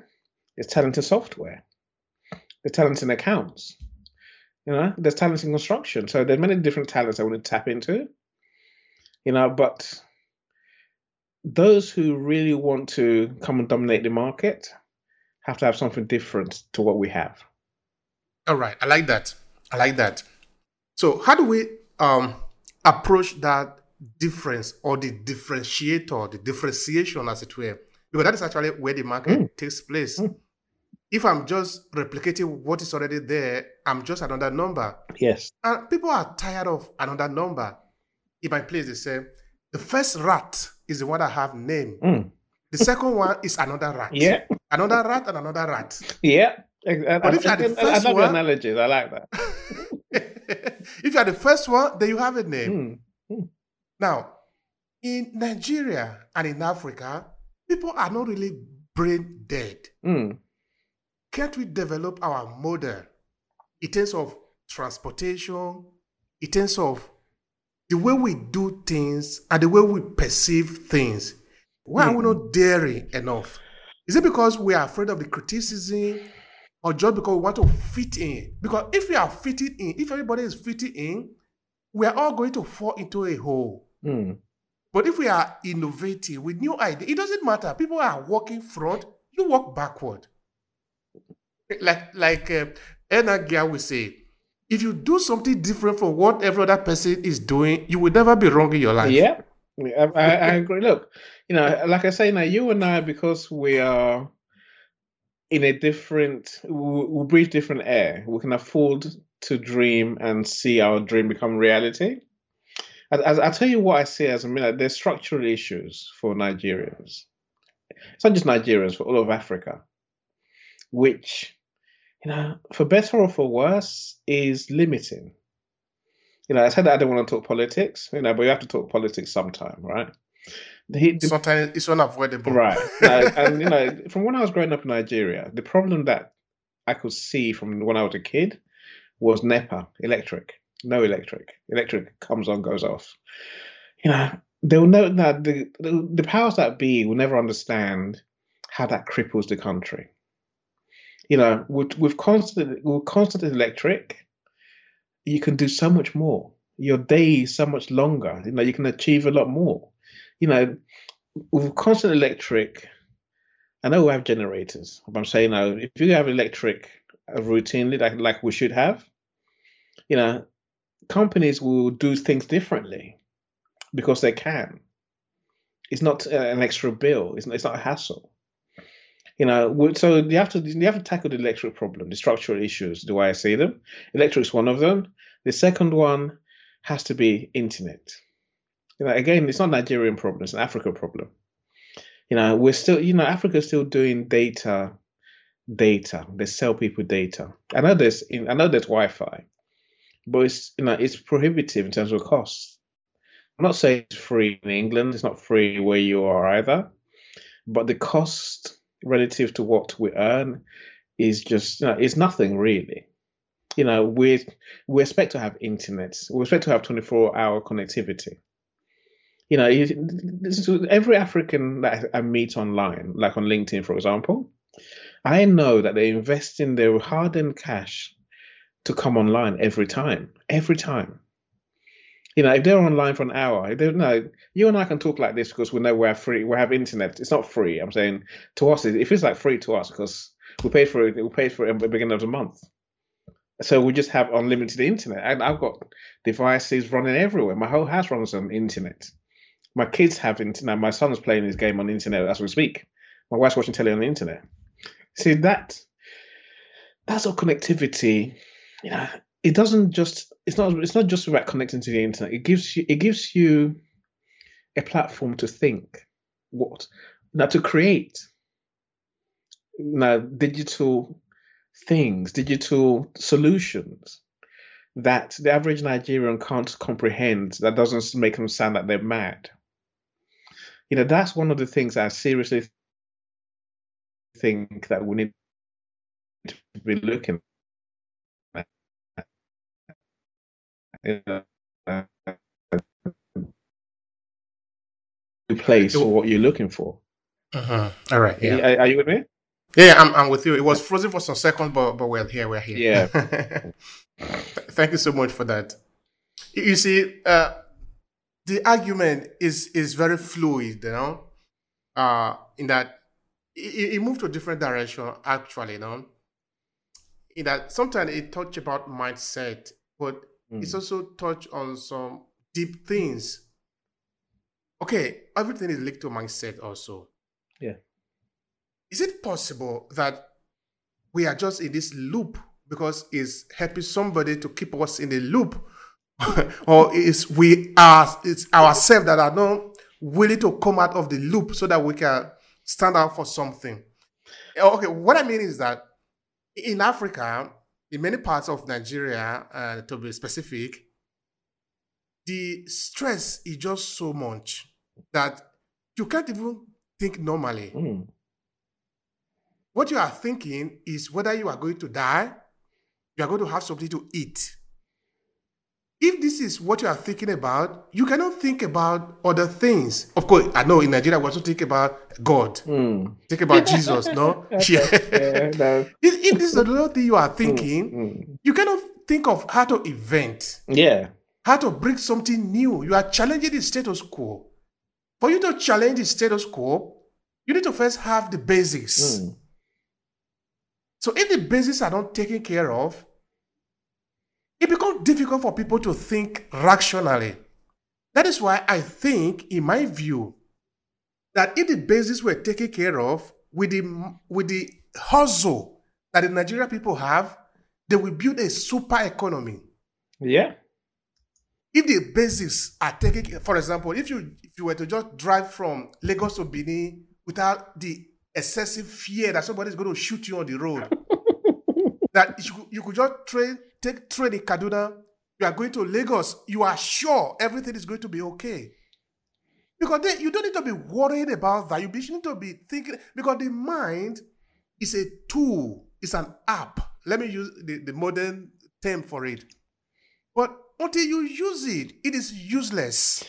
S1: it's talent in software, there's talent in accounts. You know, there's talent in construction. So there's many different talents I want to tap into. You know, but those who really want to come and dominate the market have to have something different to what we have.
S2: All right, I like that. I like that. So, how do we um, approach that difference or the differentiator, the differentiation, as it were? Because that is actually where the market mm. takes place. Mm. If I'm just replicating what is already there, I'm just another number.
S1: Yes.
S2: And people are tired of another number. In my place, they say the first rat is the one that have name. Mm. The second one is another rat.
S1: Yeah.
S2: Another rat and another rat.
S1: Yeah. But if you are the first I love one, analogies. I like that.
S2: if you are the first one, then you have a name. Mm. Mm. Now, in Nigeria and in Africa, people are not really brain dead. Mm. Can't we develop our model in terms of transportation, in terms of the way we do things and the way we perceive things? Why are we not daring enough? Is it because we are afraid of the criticism or just because we want to fit in? Because if we are fitting in, if everybody is fitting in, we are all going to fall into a hole. Mm. But if we are innovative with new ideas, it doesn't matter. People are walking front, you walk backward. Like like uh, Ena will say, if you do something different from what every other person is doing, you will never be wrong in your life.
S1: Yeah. I, I agree. Look, you know, like I say now, you and I, because we are in a different, we, we breathe different air. We can afford to dream and see our dream become reality. As, I'll tell you what I see as a minute. There's structural issues for Nigerians. It's not just Nigerians, for all of Africa, which, you know, for better or for worse, is limiting you know, I said that I don't want to talk politics, you know, but you have to talk politics sometime, right?
S2: The, the, Sometimes it's unavoidable,
S1: right? and you know, from when I was growing up in Nigeria, the problem that I could see from when I was a kid was NEPA, electric, no electric. Electric comes on, goes off. You know, they'll know that the, the the powers that be will never understand how that cripples the country. You know, with with constant with constant electric, you can do so much more. Your day is so much longer. You know, you can achieve a lot more. You know, with constant electric, I know we have generators, but I'm saying now, if you have electric uh, routinely, like like we should have, you know, companies will do things differently because they can. It's not uh, an extra bill. It's not, it's not a hassle. You know, so you have to you have to tackle the electric problem, the structural issues, the way I see them. Electric's one of them. The second one has to be internet. You know, again, it's not Nigerian problem; it's an Africa problem. You know, we're still, you know, Africa's still doing data, data. They sell people data. I know there's, I know there's Wi-Fi, but it's, you know, it's prohibitive in terms of costs. I'm not saying it's free in England. It's not free where you are either, but the cost relative to what we earn is just you know, it's nothing really. You know, we we expect to have internet. We expect to have 24 hour connectivity. You know, every African that I meet online, like on LinkedIn, for example, I know that they invest in their hard-earned cash to come online every time, every time. You know, if they're online for an hour, they know you and I can talk like this because we know we're free. We have internet. It's not free. I'm saying to us, it feels like free to us because we paid for it. We paid for it at the beginning of the month. So we just have unlimited internet. And I've got devices running everywhere. My whole house runs on internet. My kids have internet. My son's playing his game on the internet as we speak. My wife's watching telly on the internet. See that that's all connectivity. You know, it doesn't just it's not it's not just about connecting to the internet. It gives you it gives you a platform to think what now to create now digital things, digital solutions that the average Nigerian can't comprehend. That doesn't make them sound like they're mad. You know, that's one of the things I seriously think that we need to be looking at uh, place for what you're looking for.
S2: Uh-huh. All right.
S1: Yeah. Are, are, you with me?
S2: Yeah, I'm, I'm with you. It was frozen for some seconds, but but we're here. We're here.
S1: Yeah.
S2: Thank you so much for that. You see, uh, the argument is is very fluid, you know, uh, in that it, it moved to a different direction. Actually, you know, in that sometimes it touch about mindset, but Mm. It's also touch on some deep things. Okay, everything is linked to mindset also.
S1: Yeah.
S2: Is it possible that we are just in this loop because it's helping somebody to keep us in the loop? or is we are it's ourselves that are not willing to come out of the loop so that we can stand out for something. Okay, what I mean is that in Africa, in many parts of Nigeria, uh, to be specific, the stress is just so much that you can't even think normally. Mm. What you are thinking is whether you are going to die, you are going to have something to eat, if this is what you are thinking about, you cannot think about other things. Of course, I know in Nigeria we also think about God, mm. think about Jesus. No, yeah, no. If, if, this is the little thing you are thinking, mm. you cannot think of how to invent.
S1: Yeah,
S2: how to bring something new. You are challenging the status quo. For you to challenge the status quo, you need to first have the basics. Mm. So if the basics are not taken care of, it becomes difficult for people to think rationally. That is why I think, in my view, that if the bases were taken care of with the with the hustle that the Nigerian people have, they will build a super economy.
S1: Yeah.
S2: If the bases are taken, for example, if you if you were to just drive from Lagos to Benin without the excessive fear that somebody is going to shoot you on the road, that you you could just train take train in Kaduna, you are going to Lagos, you are sure everything is going to be okay. Because then you don't need to be worried about that. You need to be thinking because the mind is a tool, it's an app. Let me use the, the modern term for it. But until you use it, it is useless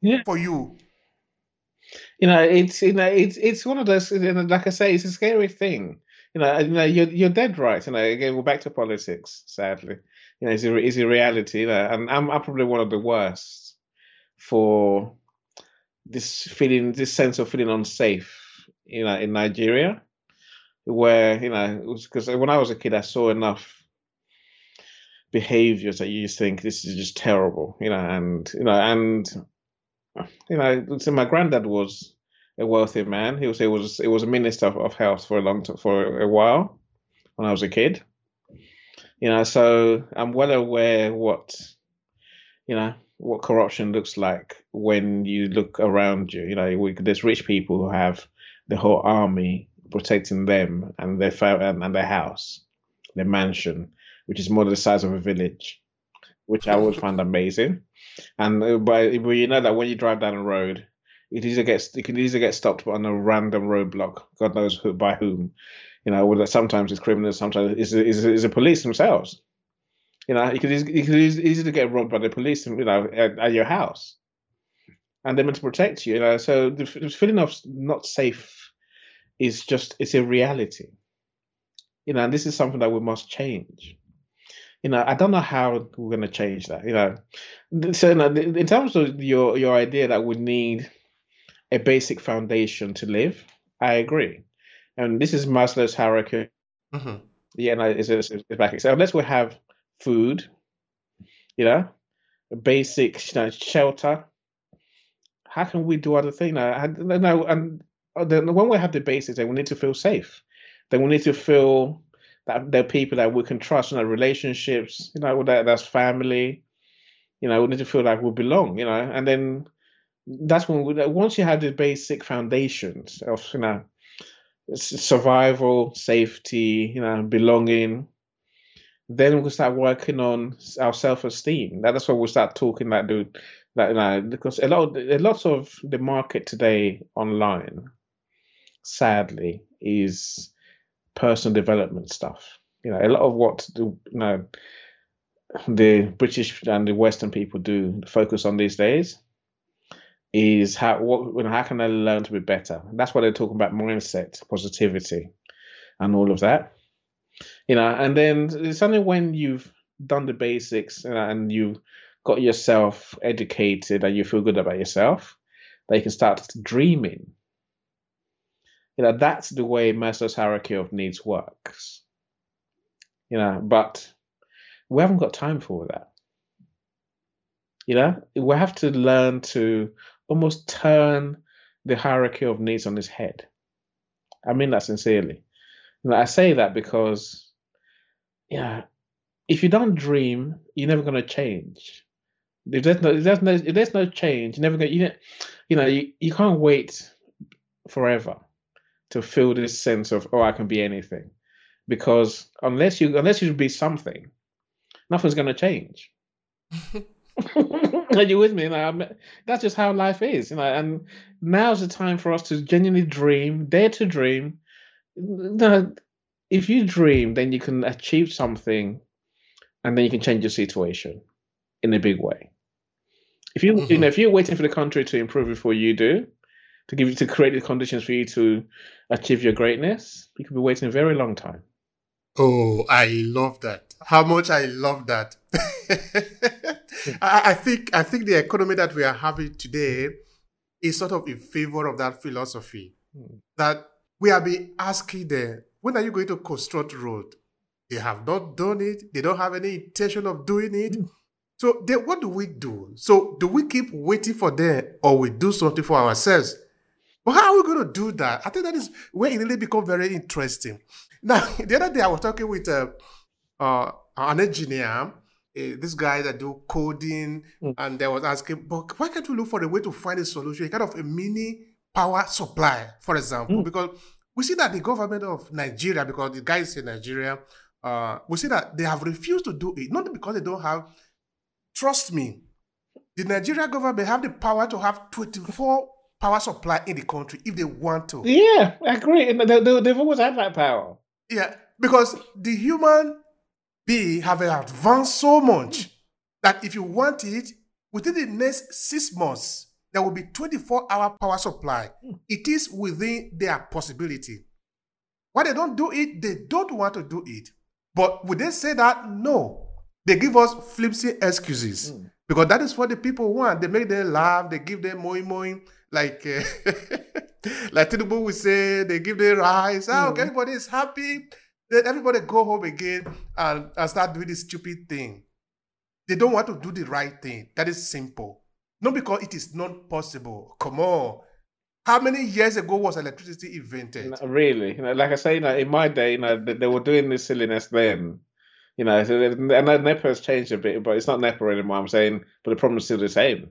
S1: Yeah.
S2: for you.
S1: You know, it's you know, it's it's one of those. You know, like I say, it's a scary thing. You know, you know, you're you're dead right. You know, again, we're back to politics. Sadly, you know, it's a it's a reality. You know, and I'm I'm probably one of the worst for this feeling, this sense of feeling unsafe. You know, in Nigeria, where you know, because when I was a kid, I saw enough behaviors that you just think this is just terrible. You know, and you know, and you know, so my granddad was a wealthy man. He was it was it was a minister of, of health for a long time, for a while when I was a kid. You know, so I'm well aware what you know what corruption looks like when you look around you. You know, we, there's rich people who have the whole army protecting them and their and, and their house, their mansion, which is more the size of a village, which I would find amazing. And uh, but, but you know that when you drive down a road, it either gets it can easily get stopped on a random roadblock. God knows who by whom. You know, whether sometimes it's criminals, sometimes it's it's the police themselves. You know, you could eas- you could easily get robbed by the police. You know, at, at your house, and they're meant to protect you. You know, so the, the feeling of not safe is just it's a reality. You know, and this is something that we must change. You know, I don't know how we're going to change that. You know, so you know, in terms of your your idea that we need a basic foundation to live, I agree. And this is Maslow's hierarchy.
S2: Mhm.
S1: Yeah, no, it's, it's, it's back. So unless we have food, you know, a basic you know, shelter, how can we do other things? No, I- no, and uh, then when we have the basics, then we need to feel safe. Then we need to feel that there are people that we can trust, you know, relationships, you know, that that's family. You know, we need to feel like we belong, you know, and then that's when we, once you have the basic foundations of, you know, survival, safety, you know, belonging, then we'll start working on our self-esteem. That's when we'll start talking like the that you know because a lot a lot of the market today online, sadly, is personal development stuff. You know, a lot of what the you know the British and the Western people do focus on these days is how what how can I learn to be better? That's why they're talking about mindset, positivity, and all of that. You know, and then it's only when you've done the basics and you've got yourself educated and you feel good about yourself that you can start dreaming. You know, that's the way Maslow's hierarchy of needs works. You know, but we haven't got time for that. You know, we have to learn to almost turn the hierarchy of needs on its head. I mean that sincerely. And I say that because, yeah, if you don't dream, you're never going to change. If there's no, if there's no, if there's no change, you're never going. You you know, you, you can't wait forever to feel this sense of oh, I can be anything, because unless you unless you be something, nothing's going to change. Are you with me? You know, that's just how life is, you know. And now's the time for us to genuinely dream, dare to dream. If you dream, then you can achieve something, and then you can change your situation in a big way. If you you
S2: Mhm.
S1: know if you're waiting for the country to improve before you do, to give you to create the conditions for you to achieve your greatness, you could be waiting a very long time.
S2: Oh, I love that. How much I love that. I, I think I think the economy that we are having today is sort of in favor of that philosophy.
S1: Hmm.
S2: That we have been asking them, when are you going to construct road? They have not done it. They don't have any intention of doing it.
S1: Hmm.
S2: So then what do we do? So do we keep waiting for them or we do something for ourselves? But how are we going to do that? I think that is where it really becomes very interesting. Now, the other day I was talking with uh, uh, an engineer, uh, this guy that do coding, mm. and they was asking, but why can't we look for a way to find a solution, a kind of a mini power supply, for example? Mm. Because we see that the government of Nigeria, because the guys in Nigeria, uh, we see that they have refused to do it, not because they don't have, trust me, the Nigeria government have the power to have 24 power supply in the country if they want to.
S1: Yeah, I agree. They, they, they've always had that power.
S2: Yeah, because the human being have advanced so much that if you want it, within the next six months, there will be 24 hour power supply. It is within their possibility. Why they don't do it, they don't want to do it. But would they say that? No. They give us flimsy excuses. Mm. Because that is what the people want. They make them laugh, they give them moi moi, like uh, like Tinubu would say, they give them rice. Mm. okay, everybody is happy. Then everybody go home again and, and start doing this stupid thing. They don't want to do the right thing. That is simple. Not because it is not possible. Come on. How many years ago was electricity invented?
S1: Really? You know, like I say, you know, in my day, you know, they, they were doing this silliness then. You know, so, and NEPA has changed a bit, but it's not NEPA anymore. I'm saying, but the problem is still the same.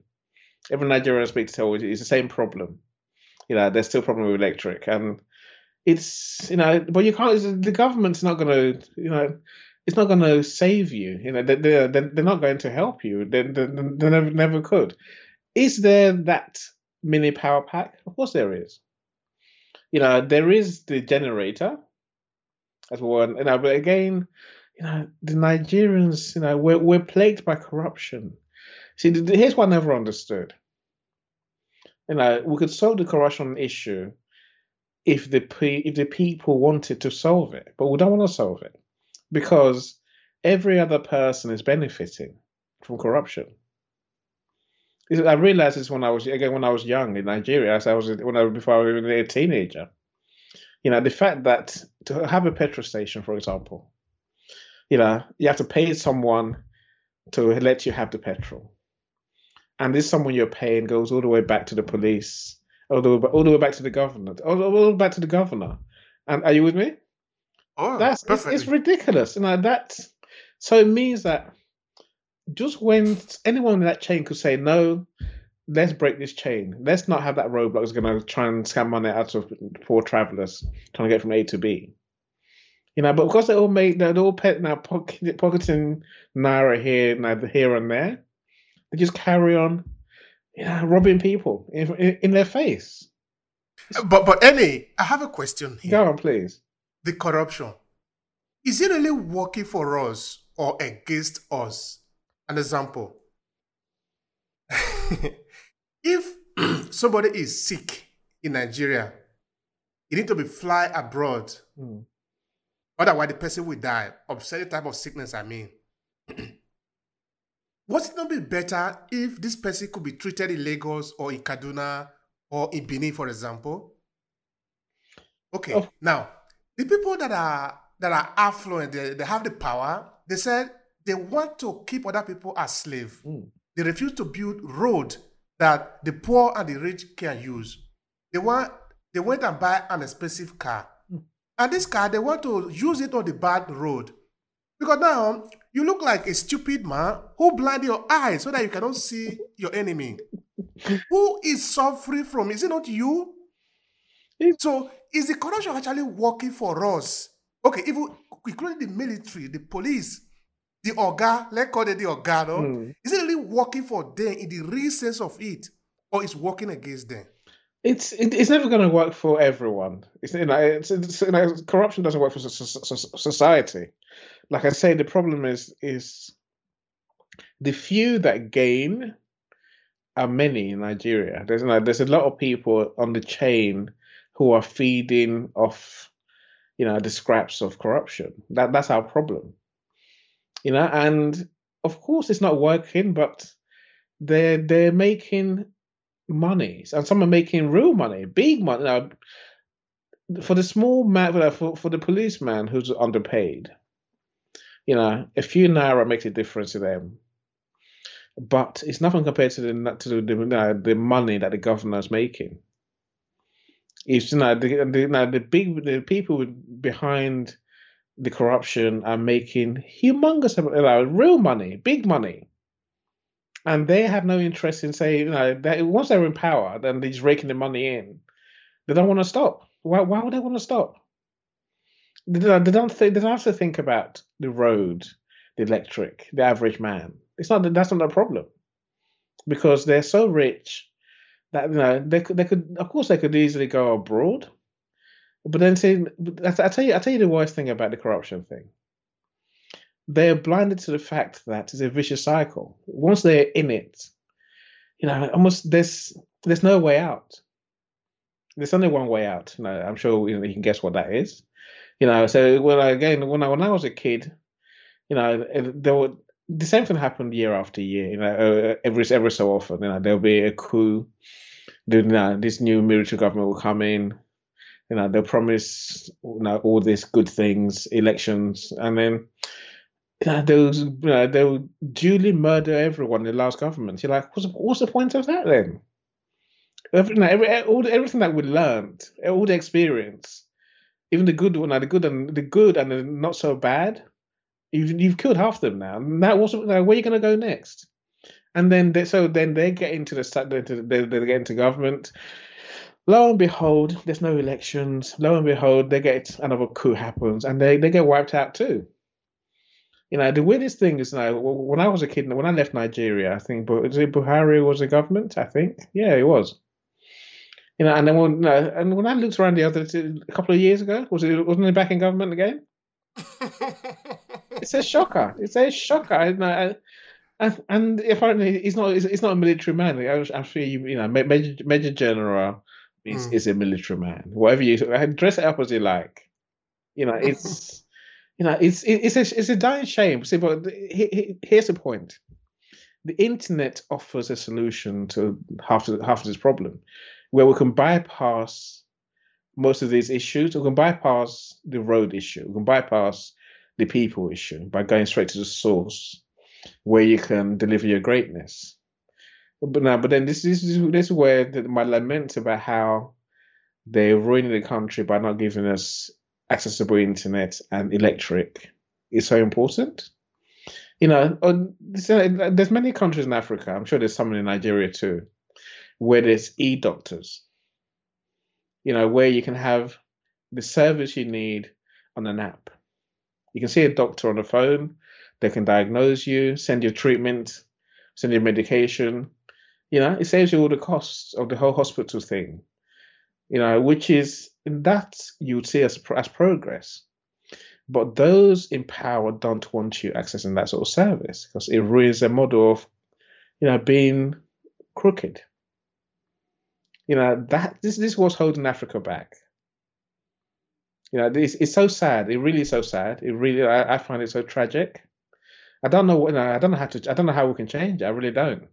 S1: Every Nigerian I speak to tell you it's the same problem. You know, there's still a problem with electric, and it's you know, but you can't. The government's not going to, you know, it's not going to save you. You know, they they're, they're not going to help you. They, they, they never never could. Is there that mini power pack? Of course there is. You know, there is the generator as one. You know, but again, you know, the Nigerians, you know, we're we're plagued by corruption. See, here's what I never understood. You know, we could solve the corruption issue if the if the people wanted to solve it, but we don't want to solve it because every other person is benefiting from corruption. I realized this when I was again when I was young in Nigeria, as I was when I before I was even a teenager. You know, the fact that to have a petrol station, for example, you know, you have to pay someone to let you have the petrol, and this someone you're paying goes all the way back to the police all the way, all the way back to the governor, all, all the way back to the governor. And are you with me?
S2: Oh,
S1: that's it's, it's, ridiculous. You know that. So it means that just when anyone in that chain could say no, let's break this chain. Let's not have that roadblock that's going to try and scam money out of poor travelers trying to get from A to B. You know, but because they all made they're all pet now pocketing naira here, now here and there, they just carry on know, robbing people in, in, in their face.
S2: But but Annie, I have a question here.
S1: Go on, please.
S2: The corruption is it really working for us or against us? An example: if somebody is sick in Nigeria, you need to be fly abroad. Mm. Otherwise, the person will die of certain type of sickness. I mean. Would it not be better if this person could be treated in Lagos or in Kaduna or in Benin, for example? Okay, oh. now the people that are that are affluent, they, they have the power. They said they want to keep other people as slaves. Mm. They refuse to build road that the poor and the rich can use. They want they went and buy an expensive car, mm. and this car they want to use it on the bad road because now you look like a stupid man who blind your eyes so that you cannot see your enemy. who is suffering from? Is it not you? So is the corruption actually working for us? Okay, even including the military, the police, the orga, let's call it the orga, no? Mm. Is it really working for them in the real sense of it, or is working against them?
S1: It's it, it's never going to work for everyone. It's, you know, it's, it's, you know, corruption doesn't work for society like I say, the problem is is the few that gain are many in Nigeria. There's like, there's a lot of people on the chain who are feeding off, you know, the scraps of corruption. That that's our problem. You know, and of course it's not working, but they're they're making money, and some are making real money, big money. Now, for the small man, for for the policeman who's underpaid, you know, a few naira makes a difference to them. but it's nothing compared to the to the, the money that the governor is making. It's you know the the, you know, the big the people behind the corruption are making humongous you know, real money, big money, and they have no interest in saying you know that once they're in power, then they're just raking the money in. They don't want to stop. Why? Why would they want to stop? They don't. They don't, th- they don't have to think about the road, the electric, the average man. It's not. That's not a problem, because they're so rich that you know they could. They could. Of course, they could easily go abroad, but then see, I, tell you, I tell you the worst thing about the corruption thing. They're blinded to the fact that it's a vicious cycle. Once they're in it, you know, almost there's there's no way out. There's only one way out. You know, I'm sure you, know, you can guess what that is. You know, so when again when I when I was a kid, you know, there were the same thing happened year after year. You know, uh, every every so often, you know, there'll be a coup. You know, this new military government will come in. You know, they'll promise you know all these good things, elections, and then you they'll you know, they'll duly murder everyone in the last government. You're like, what's what's the point of that then? Every all, everything that we learned, all the experience, even the good one, the good and the good and the not so bad, you've you've killed half them now. And that was where are you going to go next? And then they, so then they get into the they, they get into government. Lo and behold, there's no elections. Lo and behold, they get another coup happens, and they, they get wiped out too. You know, the weirdest thing is now when I was a kid, when I left Nigeria, I think Buhari was a government. I think, yeah, it was. You know, and then when no, and when I looked around the other a couple of years ago, was it wasn't it back in government again? it's a shocker. It's a shocker. And, and, and apparently he's not. He's, not a military man. I'm sure you, you know, Major, Major General is, mm. is a military man. Whatever you dress it up as you like. You know, it's you know, it's it's a it's a dying shame. See, but here's the point: the internet offers a solution to half of, half of this problem where we can bypass most of these issues. We can bypass the road issue. We can bypass the people issue by going straight to the source, where you can deliver your greatness. But now, but then this, this is this is where the, my lament about how they're ruining the country by not giving us accessible internet and electric is so important. You know, there's many countries in Africa. I'm sure there's some in Nigeria too, where there's e-doctors, you know, where you can have the service you need on an app. You can see a doctor on the phone, they can diagnose you, send you treatment, send you medication. You know, it saves you all the costs of the whole hospital thing. You know, which is that you would see as as progress. But those in power don't want you accessing that sort of service because it ruins a model of, you know, being crooked. You know that this this was holding Africa back. You know, this it's so sad. It really is so sad. It really, I, I find it so tragic. I don't know. You know, I don't know how to. I don't know how we can change. it. I really don't.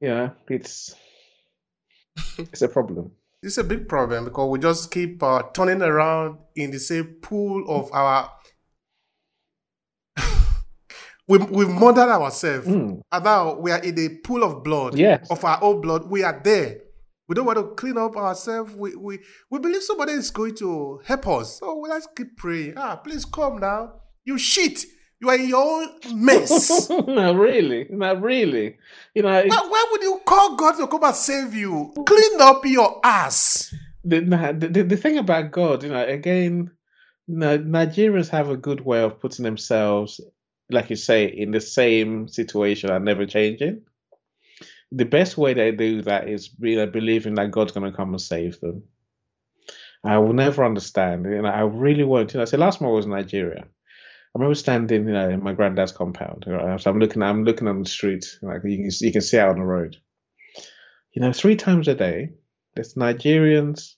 S1: You know, it's it's a problem.
S2: It's a big problem because we just keep uh, turning around in the same pool of our we we've murdered ourselves, mm. and now we are in a pool of blood
S1: yes.
S2: of our own blood. We are there. We don't want to clean up ourselves. We we we believe somebody is going to help us. So let's keep praying. Ah, please come now. You shit. You are in your own mess.
S1: not really. Not really. You know.
S2: Why, why, would you call God to come and save you? Clean up your ass.
S1: The, the, the thing about God, you know, again, Nigerians have a good way of putting themselves like you say, in the same situation and never changing. The best way they do that is really believing that God's going to come and save them. I will never understand. You know, I really won't. You know, so last month I was in Nigeria. I remember standing, you know, in my granddad's compound. Right? So I'm looking, I'm looking on the street, like you can, you can see out on the road. You know, three times a day, there's Nigerians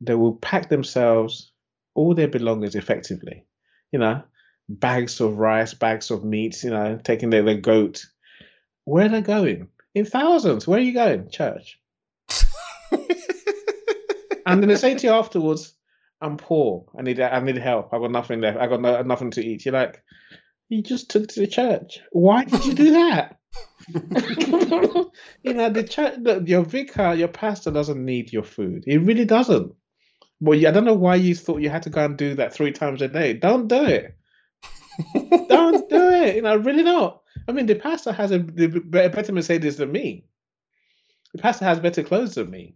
S1: that will pack themselves all their belongings effectively. You know, bags of rice, bags of meat, you know, taking their, their goat. Where are they going? In thousands. Where are you going? Church. and then they say to you afterwards, I'm poor. I need I need help. I got nothing left. I got no, nothing to eat. You're like, you just took to the church. Why did you do that? you know, the church, the, your vicar, your pastor doesn't need your food. He really doesn't. Well, I don't know why you thought you had to go and do that three times a day. Don't do it. don't do it. You know, really not. I mean, the pastor has a the better Mercedes than me. The pastor has better clothes than me.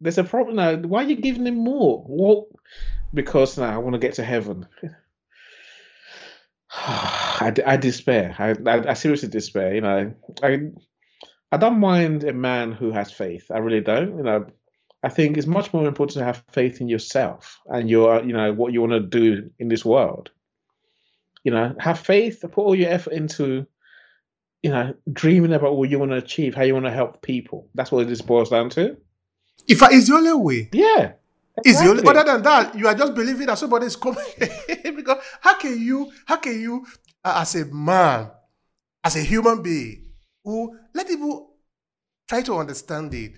S1: There's a problem now. Why are you giving him more? Well, because now I want to get to heaven. I, I despair. I, I, I seriously despair. You know, I I don't mind a man who has faith. I really don't. You know, I think it's much more important to have faith in yourself and your, you know, what you want to do in this world. You know, have faith, put all your effort into, you know, dreaming about what you want to achieve, how you want to help people. That's what this boils down to.
S2: If it's the only way.
S1: Yeah.
S2: Is the only other than that, you are just believing that somebody is coming. because how can you, how can you, uh, as a man, as a human being, who let people try to understand it.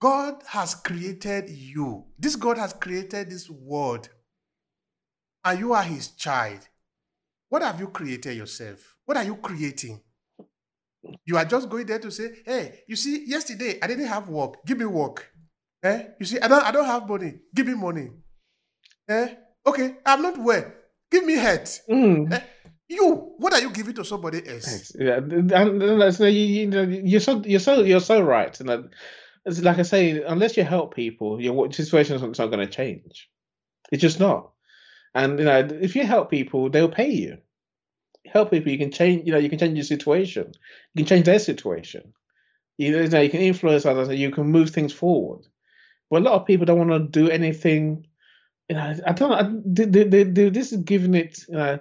S2: God has created you. This God has created this world, and you are His child. What have you created yourself? What are you creating? You are just going there to say, "Hey, you see, yesterday I didn't have work. Give me work." Eh? You see, I don't I don't have money. Give me money. Eh? Okay, I'm not well. Give me head.
S1: Mm.
S2: Eh? You, what are you giving to somebody else?
S1: Yeah, and, you, you're so you're so you're so right. And it's like I say, unless you help people, your situation is not going to change. It's just not. And you know, if you help people, they'll pay you. Help people, you can change. You know, you can change your situation. You can change their situation. You know, you can influence others. You can move things forward. But a lot of people don't want to do anything. You know, I don't. I, they, they, they, this is giving it. You know,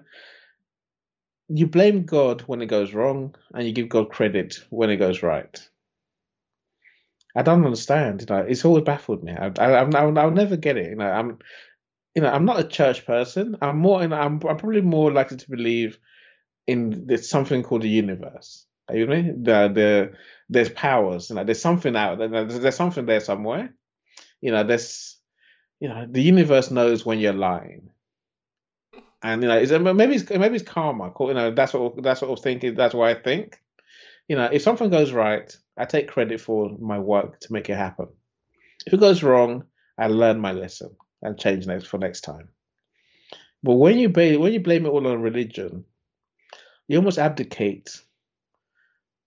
S1: you blame God when it goes wrong, and you give God credit when it goes right. I don't understand. You know, it's always baffled me. I, I, I'll, I'll never get it. You know, I'm, you know, I'm not a church person. I'm more. Know, I'm, I'm probably more likely to believe in there's something called the universe. You know? The the there's powers. You know, there's something out there. There's, there's something there somewhere you know, this, you know, the universe knows when you're lying. And you know, maybe it's maybe it's karma. You know, that's what that's what I was thinking. That's why I think. You know, if something goes right, I take credit for my work to make it happen. If it goes wrong, I learn my lesson and change next for next time. But when you blame when you blame it all on religion, you almost abdicate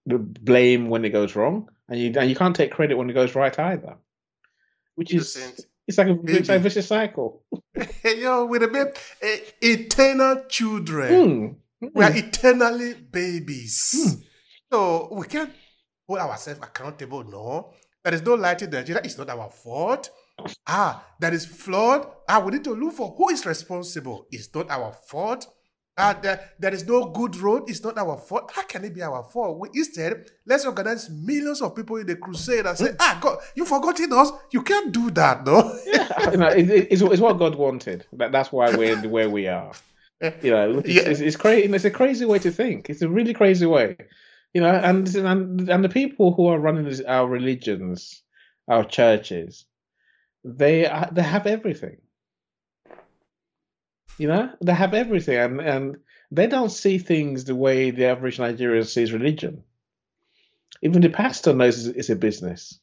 S1: the blame when it goes wrong, and you and you can't take credit when it goes right either which is it's like a, it's like a vicious cycle.
S2: Yo, with a baby, eternal children. Mm. We are eternally babies. Mm. So we can't hold ourselves accountable. No, there is no light in the Nigeria. It's not our fault. Ah, that is flawed. Ah, we need to look for who is responsible. It's not our fault. Ah, there, there is no good road. It's not our fault. How can it be our fault? We, instead, let's organize millions of people in the crusade and say, ah, God, you've forgotten us. You can't do that, no?
S1: yeah, you know, it, it's, it's what God wanted. That, that's why we're where we are. You know, it's, yeah. it's, it's crazy. It's a crazy way to think. It's a really crazy way. You know, and and and the people who are running our religions, our churches, they are, they have everything you know, they have everything, and and they don't see things the way the average Nigerian sees religion. Even the pastor knows it's a business.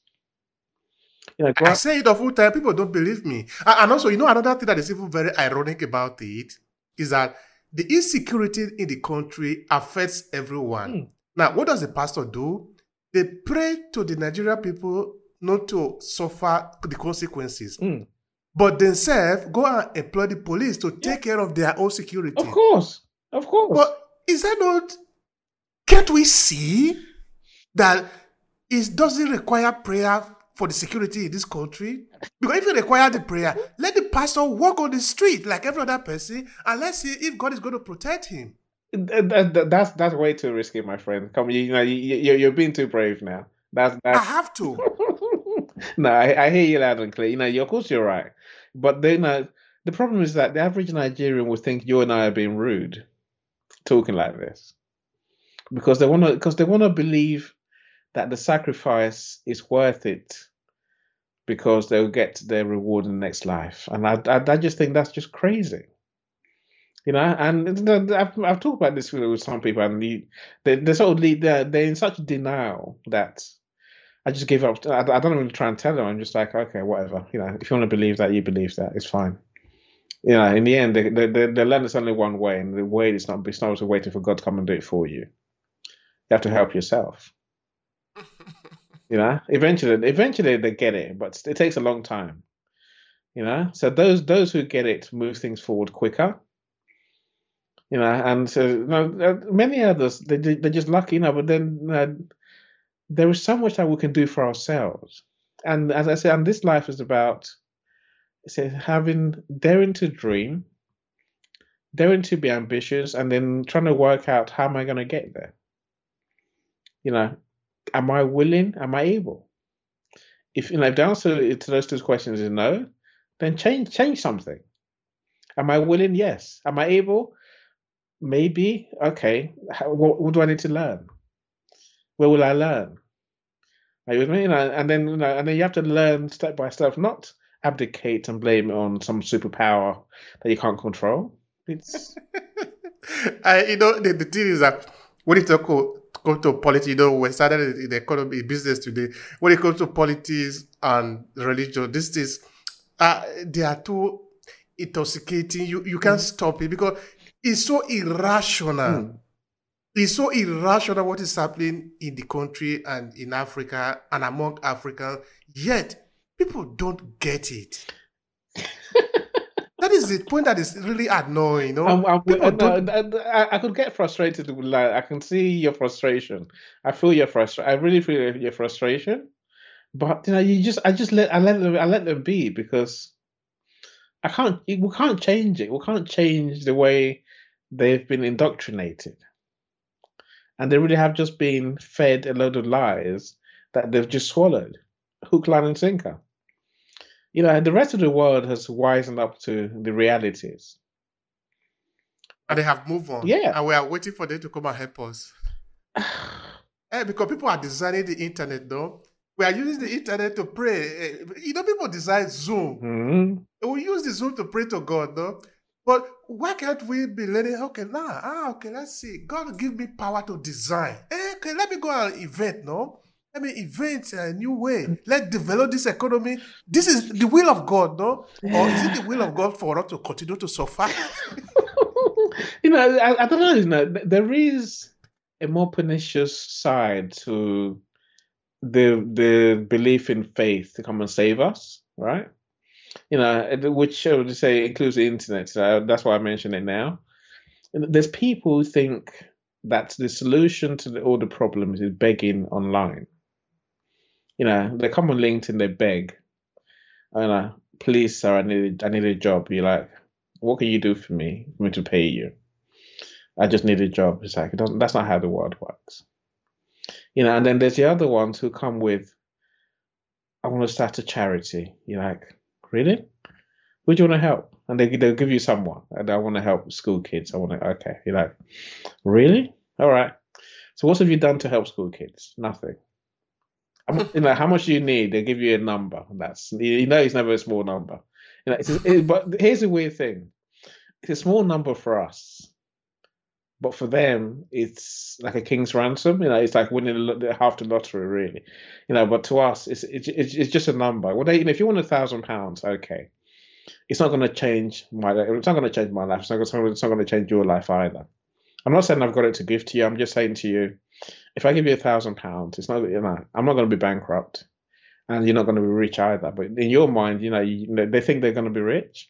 S2: You know, I say it all time. People don't believe me. And also, you know, another thing that is even very ironic about it is that the insecurity in the country affects everyone. Mm. Now, what does the pastor do? They pray to the Nigerian people not to suffer the consequences. Mm but themselves go and employ the police to take yeah. care of their own security.
S1: Of course, of course.
S2: But is that not? Can't we see that it doesn't require prayer for the security in this country? Because if you require the prayer, let the pastor walk on the street like every other person, and let's see if God is going to protect him.
S1: that's that's way too risky, my friend. Come, you, you know, you, you're being too brave now. That's, that's...
S2: I have to.
S1: no, I, I, hear you loud and clear. You know, you, of course you're right. But then the problem is that the average Nigerian will think you and I are being rude, talking like this, because they want to because they want to believe that the sacrifice is worth it because they'll get their reward in the next life. And I, I, I just think that's just crazy. You know, and I've, I've talked about this with some people, and they, they're sort of they're, they're in such denial that I just give up. I, I don't even try and tell them. I'm just like, okay, whatever. You know, if you want to believe that, you believe that. It's fine. You know, in the end, they they they, they learn only one way, and the way is not it's not waiting for God to come and do it for you. You have to help yourself. you know, eventually, eventually they get it, but it takes a long time. You know, so those those who get it move things forward quicker. You know, and so you know, uh, many others they they're just lucky, you know. But then uh, there is so much that we can do for ourselves, and as I said, and this life is about say having daring to dream, daring to be ambitious, and then trying to work out how am I going to get there. You know, am I willing? Am I able? If you know, if the answer to those two questions is no, then change change something. Am I willing? Yes. Am I able? Maybe. Okay. How, what, what do I need to learn? Where will I learn? Are you with me? You know, and then you know, and then you have to learn step by step, not abdicate and blame it on some superpower that you can't control. It's
S2: I, you know, the, the thing is that when you talk go to politics, you know, we started in the economy business today. When it comes to politics and religion, this is uh, they are too intoxicating. You you can't mm. stop it because it's so irrational. Mm. It's so irrational what is happening in the country and in Africa and among Africans. Yet people don't get it. that is the point that is really annoying. You know? I'm, I'm, uh, uh,
S1: I, I, could get frustrated with like I can see your frustration. I feel your frustration. I really feel your frustration. But you know, you just I just let I let them I let them be because I can't we can't change it. We can't change the way they've been indoctrinated. And they really have just been fed a load of lies that they've just swallowed. Hook, line, and sinker. You know, and the rest of the world has wisened up to the realities.
S2: And they have moved on.
S1: Yeah.
S2: And we are waiting for them to come and help us. eh, because people are designing the internet, though we are using the internet to pray. Eh, you know, people design Zoom. Mm-hmm. We use the Zoom to pray to God, no? But why can't we be learning? Okay, now, ah, okay, let's see. God give me power to design. Eh, okay, let me go and invent, no? Let me invent a new way. Let's develop this economy. This is the will of God, no? Or is it the will of God for us to continue to suffer?
S1: you know, I, I don't know. You know, there is a more pernicious side to the the belief in faith to come and save us, right? You know, which I would say includes the internet. So that's why I mention it now. There's people who think that the solution to the, all the problems is begging online. You know, they come on LinkedIn, they beg. And uh, please, sir, I need I need a job. You're like, what can you do for me? For me to pay you? I just need a job. It's like it doesn't. That's not how the world works. You know, and then there's the other ones who come with, I want to start a charity. You're like, really? Who do you want to help? And they, they'll give you someone. And I want to help school kids. I want to, okay. You're like, really? All right. So what have you done to help school kids? Nothing. you know, how much do you need? They give you a number. And That's you know, it's never a small number. You know, it's, it, but here's a weird thing. It's a small number for us, but for them it's like a king's ransom you know it's like winning a half the lottery really. You know but to us it's it's, it's just a number. Well they, you know, if you want a thousand pounds okay. It's not going to change my it's not going to change my life. It's not, it's not going to change your life either. I'm not saying i've got it to give to you. I'm just saying to you if i give you a thousand pounds it's not you know i'm not going to be bankrupt and you're not going to be rich either. But in your mind you know, you, they think they're going to be rich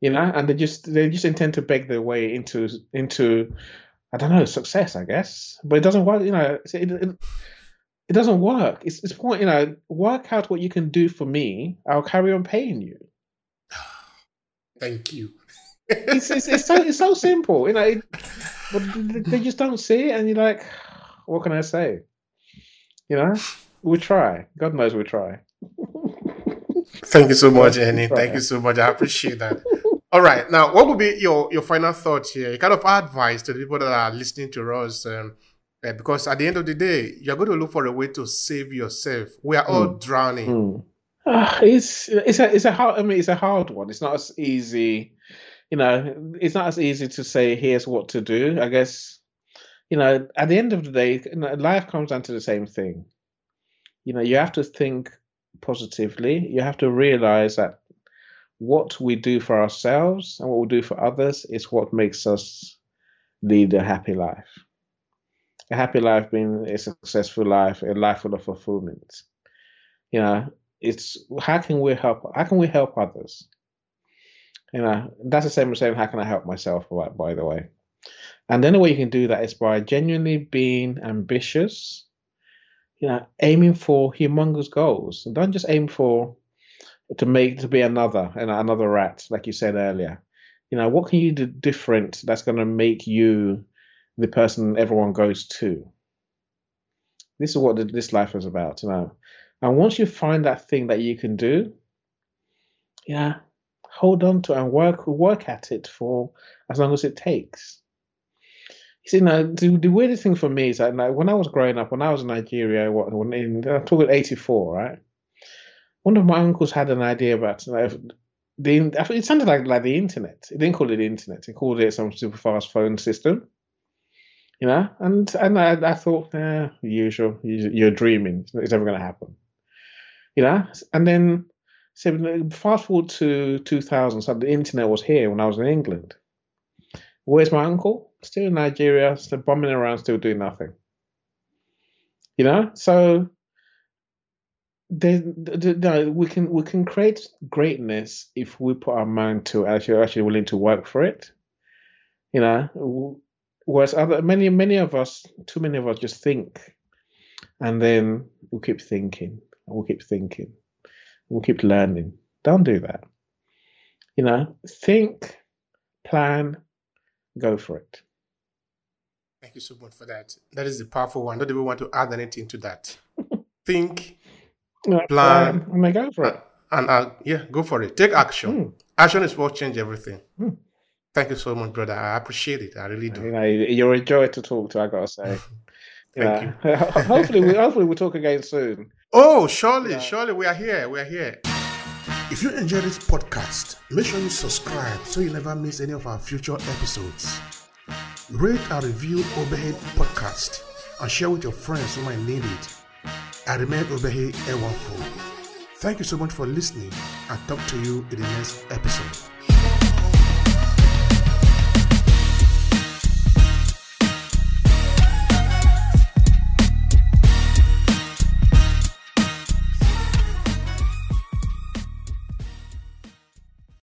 S1: you know, and they just they just intend to beg their way into into I don't know success, I guess, but it doesn't work. You know, it, it, it doesn't work. It's it's point. You know, work out what you can do for me. I'll carry on paying you.
S2: Thank you.
S1: it's, it's, it's so it's so simple, you know. It, but they just don't see it, and you're like, what can I say? You know, we try. God knows we try.
S2: Thank you so much, Annie. Thank you so much. I appreciate that. All right. Now, what would be your, your final thoughts here? Kind of advice to the people that are listening to us. Um, uh, because at the end of the day, you're going to look for a way to save yourself. We are all mm. drowning.
S1: Mm. Uh, it's it's a it's a hard. I mean, it's a hard one. It's not as easy. you know, it's not as easy to say, here's what to do. I guess, you know, at the end of the day, you know, life comes down to the same thing. You know, you have to think positively. You have to realize that what we do for ourselves and what we do for others is what makes us lead a happy life. A happy life being a successful life, a life full of fulfillment. You know, it's how can we help how can we help others? You know, that's the same as saying how can I help myself, by the way. And the way you can do that is by genuinely being ambitious, you know, aiming for humongous goals. Don't just aim for to make to be another and another rat, like you said earlier. You know, what can you do different that's going to make you the person everyone goes to? This is what this life is about, you know. And once you find that thing that you can do, yeah, hold on to and work work at it for as long as it takes. You see, now the, the weirdest thing for me is that like, when I was growing up, when I was in Nigeria, what when in, I'm talking '84, right? One of my uncles had an idea about like, the it sounded like like the internet. He didn't call it the internet. He called it some super fast phone system. You know, and and I, I thought, eh, usual, you're dreaming. It's never going to happen. You know, and then so fast forward to 2000. So the internet was here when I was in England. Where's my uncle? Still in Nigeria, still bombing around, still doing nothing. You know, so the, we can we can create greatness if we put our mind to actually actually willing to work for it. You know, whereas other many many of us, too many of us, just think, and then we'll keep thinking, we'll keep thinking, we'll keep learning. Don't do that. You know, think, plan, go for it.
S2: Thank you so much for that. That is a powerful one. Don't even want to add anything to that. think, plan,
S1: and I go for it.
S2: And uh, yeah, go for it. Take action. Mm. Action is what change everything. Mm. Thank you so much, brother. I appreciate it. I really do.
S1: You know, you're a joy to talk to. I gotta say. Thank you. hopefully, we hopefully we'll talk again soon.
S2: Oh, surely, yeah. surely we are here. We are here. If you enjoy this podcast, make sure you subscribe so you never miss any of our future episodes. Rate and review Obehi Podcast and share with your friends who might need it. I remain over here, Obehi Ewanfoh. Thank you so much for listening. I'll talk to you in the next episode.